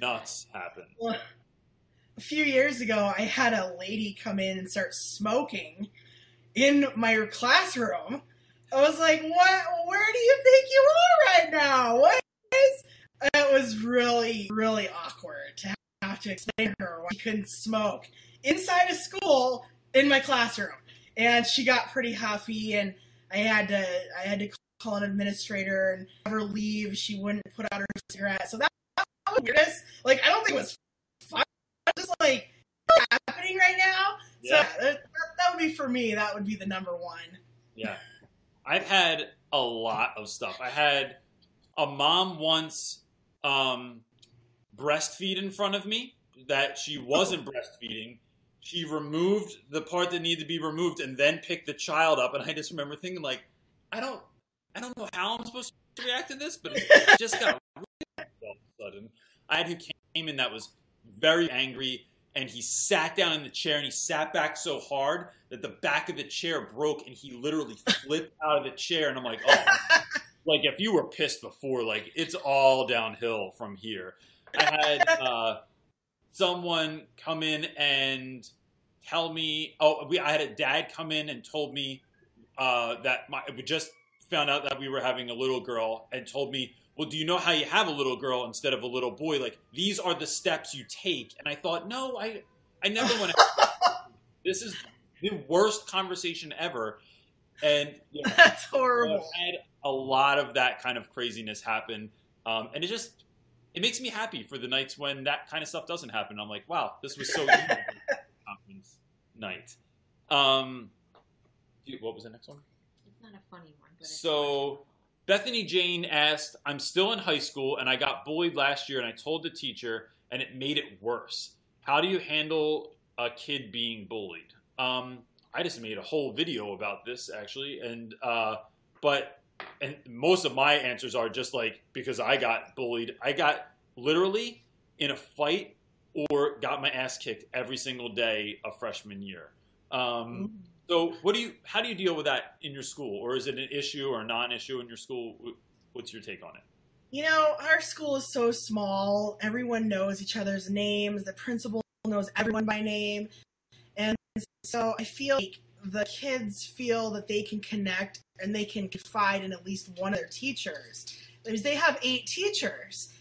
nuts happen? Well, a few years ago, I had a lady come in and start smoking in my classroom. I was like, "What? Where do you think you are right now? What is?" It was really, really awkward to have to explain to her why she couldn't smoke inside a school in my classroom, and she got pretty huffy. And I had to I had to call an administrator and have her leave. She wouldn't put out her cigarette. So that, that was weirdest. Like I don't think it was fun. Just like what's happening right now. Yeah. So that, would be for me. That would be the number one. Yeah. I've had a lot of stuff. I had a mom once um, breastfeed in front of me that she wasn't breastfeeding. She removed the part that needed to be removed and then picked the child up. And I just remember thinking, like, I don't, I don't know how I'm supposed to react to this, but it just got [LAUGHS] really all of a sudden. I had who came in that was very angry, and he sat down in the chair and he sat back so hard that the back of the chair broke, and he literally [LAUGHS] flipped out of the chair. And I'm like, oh, [LAUGHS] like if you were pissed before, like it's all downhill from here. I had uh, someone come in and tell me, oh, we, I had a dad come in and told me uh, that my, we just found out that we were having a little girl and told me, well, do you know how you have a little girl instead of a little boy? Like these are the steps you take. And I thought, no, I, I never want to. [LAUGHS] this is the worst conversation ever. And you know, [LAUGHS] That's so horrible. I've had a lot of that kind of craziness happen, um, and it just it makes me happy for the nights when that kind of stuff doesn't happen. I'm like, wow, this was so [LAUGHS] easy. conference night. Um, you- what was the next one? It's not a funny one, but it's So Bethany Jane asked, I'm still in high school and I got bullied last year and I told the teacher and it made it worse. How do you handle a kid being bullied? Um, I just made a whole video about this actually, and uh, but and most of my answers are just like because I got bullied. I got literally in a fight or got my ass kicked every single day of freshman year. Um, so, what do you? How do you deal with that in your school, or is it an issue or a non-issue in your school? What's your take on it? You know, our school is so small. Everyone knows each other's names. The principal knows everyone by name. And so I feel like the kids feel that they can connect and they can confide in at least one of their teachers. Because they have eight teachers.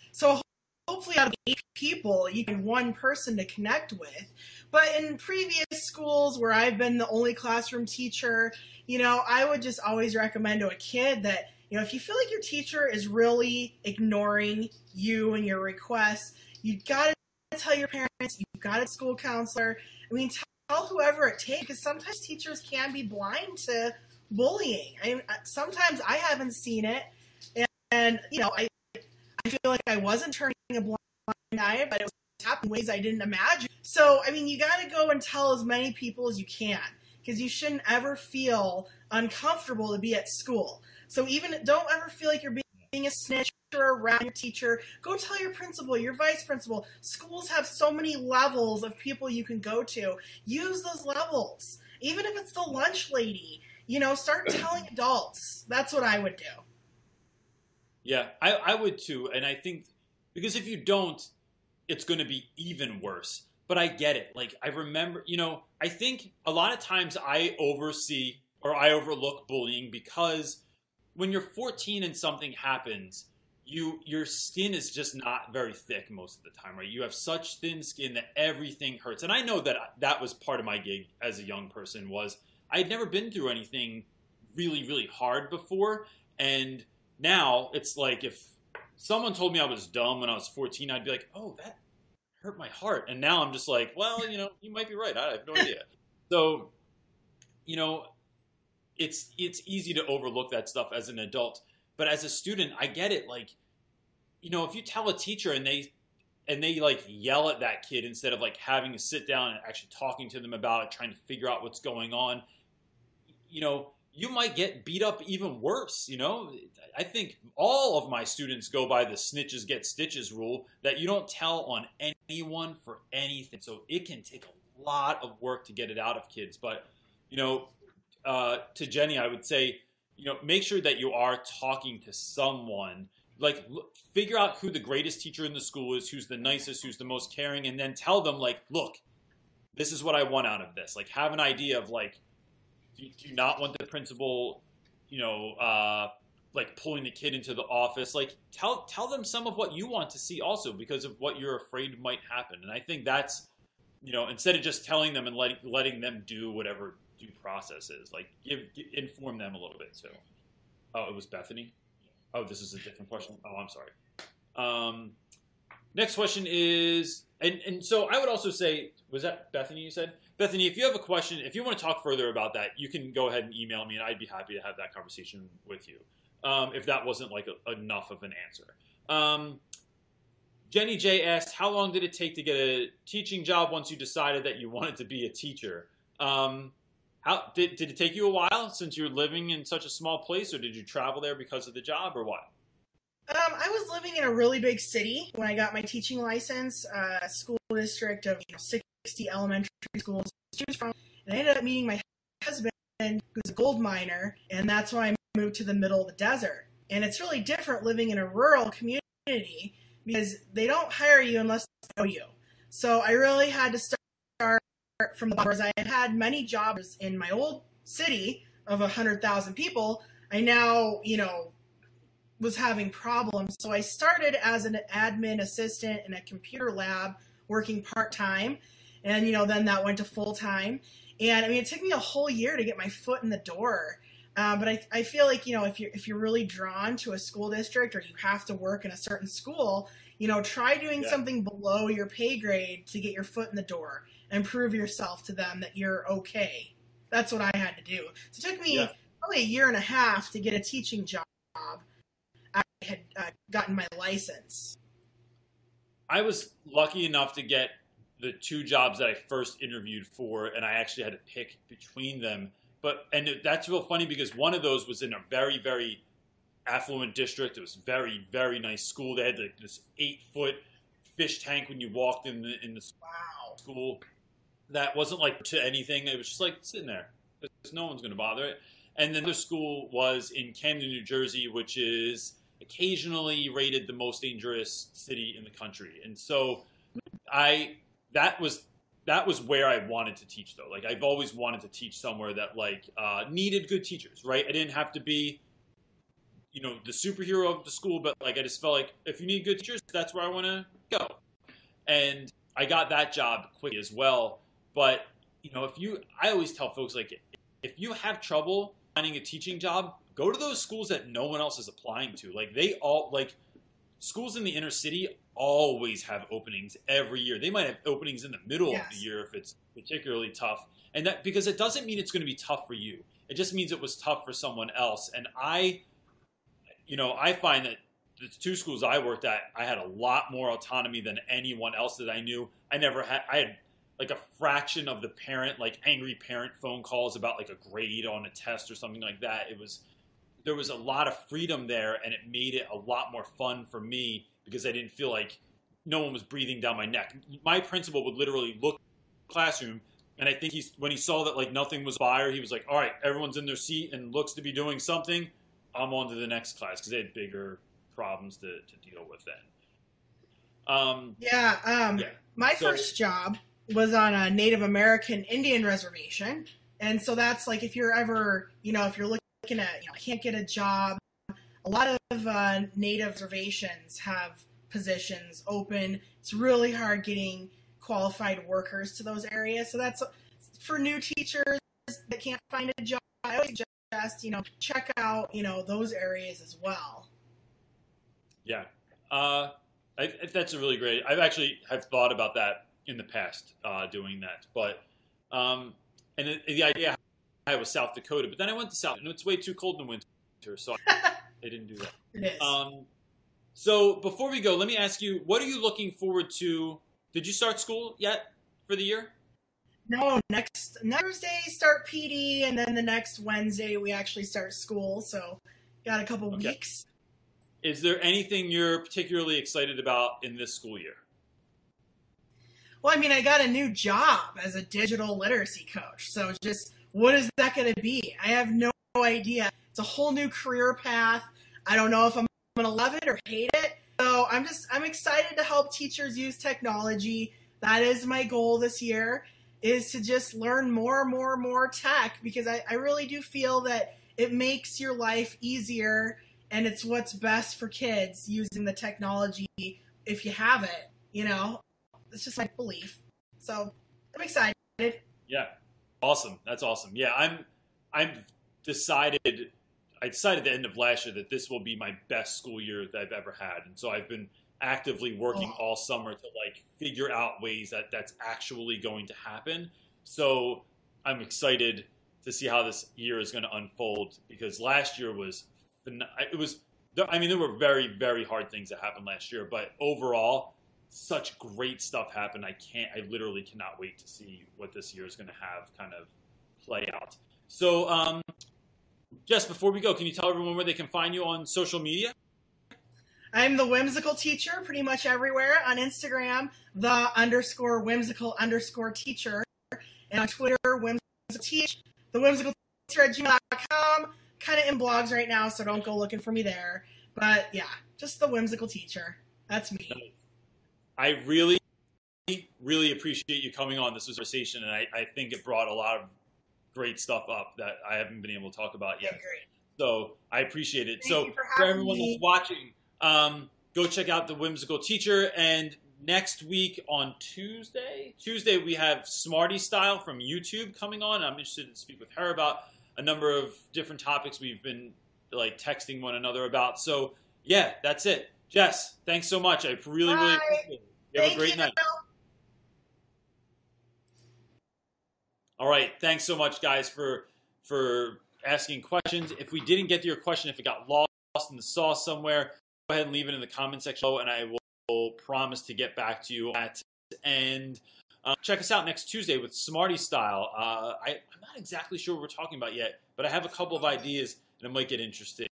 Hopefully out of eight people, you can one person to connect with. But in previous schools where I've been the only classroom teacher, you know, I would just always recommend to a kid that you know, if you feel like your teacher is really ignoring you and your requests, you got to tell your parents, you got to school counselor. I mean, tell whoever it takes because sometimes teachers can be blind to bullying. I mean, sometimes I haven't seen it, and you know, I I feel like I wasn't turning a blind eye, but it was happening ways I didn't imagine. So, I mean, you got to go and tell as many people as you can because you shouldn't ever feel uncomfortable to be at school. So even don't ever feel like you're being, a snitch or around your teacher. Go tell your principal, your vice principal. Schools have so many levels of people you can go to. Use those levels. Even if it's the lunch lady, you know, start telling adults. That's what I would do. Yeah, I, I would too, and I think because if you don't, it's going to be even worse. But I get it. Like I remember, you know, I think a lot of times I oversee or I overlook bullying because when you're 14 and something happens, you your skin is just not very thick most of the time, right? You have such thin skin that everything hurts. And I know that that was part of my gig as a young person was I had never been through anything really really hard before and now it's like if someone told me I was dumb when I was 14, I'd be like, "Oh, that hurt my heart." And now I'm just like, "Well, you know, you might be right. I have no idea." [LAUGHS] So, you know, it's it's easy to overlook that stuff as an adult, but as a student, I get it. Like, you know, if you tell a teacher and they and they like yell at that kid instead of like having to sit down and actually talking to them about it, trying to figure out what's going on, you know, you might get beat up even worse. You know, I think all of my students go by the snitches get stitches rule that you don't tell on anyone for anything. So it can take a lot of work to get it out of kids. But, you know, uh, to Jenny, I would say, you know, make sure that you are talking to someone. Like, look, figure out who the greatest teacher in the school is, who's the nicest, who's the most caring, and then tell them, like, look, this is what I want out of this. Like, have an idea of, like, do you, do you not want the principal, you know, uh, like pulling the kid into the office? Like, tell tell them some of what you want to see also because of what you're afraid might happen. And I think that's, you know, instead of just telling them and letting letting them do whatever due process is. Like, give, give inform them a little bit too. Oh, it was Bethany. Oh, this is a different question. Oh, I'm sorry. Um, next question is, and and so I would also say, was that Bethany? You said Bethany. If you have a question, if you want to talk further about that, you can go ahead and email me, and I'd be happy to have that conversation with you. Um, if that wasn't like a, enough of an answer. Um, Jenny J asked, "How long did it take to get a teaching job once you decided that you wanted to be a teacher?" Um, how did, did it take you a while since you're living in such a small place, or did you travel there because of the job, or what? Um, I was living in a really big city when I got my teaching license, uh, school district of you know, 60 elementary schools choose from. And I ended up meeting my husband, who's a gold miner, and that's why I moved to the middle of the desert. And it's really different living in a rural community because they don't hire you unless they know you. So I really had to start from the bottom. I had had many jobs in my old city of 100,000 people. I now, you know, was having problems. So I started as an admin assistant in a computer lab working part time. And, you know, then that went to full time. And I mean, it took me a whole year to get my foot in the door. Uh, but I, I feel like, you know, if you're, if you're really drawn to a school district or you have to work in a certain school, you know, try doing yeah. something below your pay grade to get your foot in the door and prove yourself to them that you're okay. That's what I had to do. So it took me yeah. probably a year and a half to get a teaching job. Had uh, gotten my license. I was lucky enough to get the two jobs that I first interviewed for, and I actually had to pick between them. But and that's real funny because one of those was in a very very affluent district. It was very very nice school. They had like this eight foot fish tank when you walked in the in the wow. school. That wasn't like to anything. It was just like sitting there. No one's going to bother it. And then the school was in Camden, New Jersey, which is occasionally rated the most dangerous city in the country. And so I that was that was where I wanted to teach though. Like I've always wanted to teach somewhere that like uh, needed good teachers, right? I didn't have to be you know the superhero of the school, but like I just felt like if you need good teachers, that's where I want to go. And I got that job quickly as well. But you know, if you, I always tell folks like if you have trouble finding a teaching job, go to those schools that no one else is applying to. Like they all like schools in the inner city always have openings every year. They might have openings in the middle yes. of the year if it's particularly tough. And that because it doesn't mean it's going to be tough for you. It just means it was tough for someone else. And I you know, I find that the two schools I worked at, I had a lot more autonomy than anyone else that I knew. I never had I had like a fraction of the parent like angry parent phone calls about like a grade on a test or something like that. It was there was a lot of freedom there, and it made it a lot more fun for me because I didn't feel like no one was breathing down my neck. My principal would literally look classroom, and I think he's when he saw that like nothing was fire, he was like, "All right, everyone's in their seat and looks to be doing something. I'm on to the next class because they had bigger problems to, to deal with then." Um, yeah, um, yeah. My so, first job was on a Native American Indian reservation, and so that's like if you're ever, you know, if you're looking looking at, you know, I can't get a job. A lot of uh, native reservations have positions open. It's really hard getting qualified workers to those areas. So that's for new teachers that can't find a job. I always suggest, you know, check out, you know, those areas as well. Yeah. Uh, I, that's a really great. I've actually have thought about that in the past, uh, doing that. But um, and the, the idea I was South Dakota, but then I went to South, and it's way too cold in the winter, so [LAUGHS] they didn't do that. Um, so before we go, let me ask you, what are you looking forward to? Did you start school yet for the year? No, next Thursday start PD, and then the next Wednesday we actually start school. So got a couple okay. weeks. Is there anything you're particularly excited about in this school year? Well, I mean, I got a new job as a digital literacy coach, so just what is that going to be? I have no idea. It's a whole new career path. I don't know if I'm going to love it or hate it. So I'm just I'm excited to help teachers use technology. That is my goal this year is to just learn more and more and more tech because I, I really do feel that it makes your life easier and it's what's best for kids using the technology if you have it, you know. It's just my belief. So I'm excited. Yeah. Awesome. That's awesome. Yeah, I'm. I'm decided. I decided at the end of last year that this will be my best school year that I've ever had, and so I've been actively working Oh. all summer to like figure out ways that that's actually going to happen. So I'm excited to see how this year is going to unfold because last year was it was I mean there were very very hard things that happened last year, but overall such great stuff happened. I can't I literally cannot wait to see what this year is going to have kind of play out. So um Jess, before we go, can you tell everyone where they can find you on social media? I'm the whimsical teacher pretty much everywhere on Instagram, the underscore whimsical underscore teacher, and on Twitter, whimsical teach, the whimsical teacher at gmail.com. Kind of in blogs right now, so don't go looking for me there. But yeah, just the whimsical teacher. That's me. I really, really appreciate you coming on this conversation, and I, I think it brought a lot of great stuff up that I haven't been able to talk about yet. great. So I appreciate it. Thank so for for everyone me. that's watching, um, go check out the Whimsical Teacher. And next week on Tuesday, Tuesday we have Smarty Style from YouTube coming on. I'm interested to speak with her about a number of different topics we've been like texting one another about. So yeah, that's it. Jess, thanks so much. I really, really appreciate it. You have Thank a great you. night. All right, thanks so much, guys, for for asking questions. If we didn't get to your question, if it got lost in the sauce somewhere, go ahead and leave it in the comment section, below, and I will promise to get back to you at and. Uh, check us out next Tuesday with Smarty Style. Uh, I, I'm not exactly sure what we're talking about yet, but I have a couple of ideas and it might get interesting.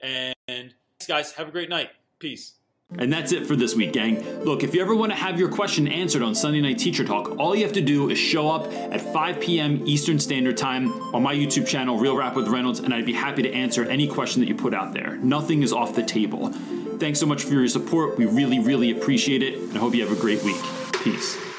And thanks, guys. Have a great night. Peace. And that's it for this week, gang. Look, if you ever want to have your question answered on Sunday Night Teacher Talk, all you have to do is show up at 5 p.m. Eastern Standard Time on my YouTube channel, Real Rap with Reynolds, and I'd be happy to answer any question that you put out there. Nothing is off the table. Thanks so much for your support. We really, really appreciate it, and I hope you have a great week. Peace.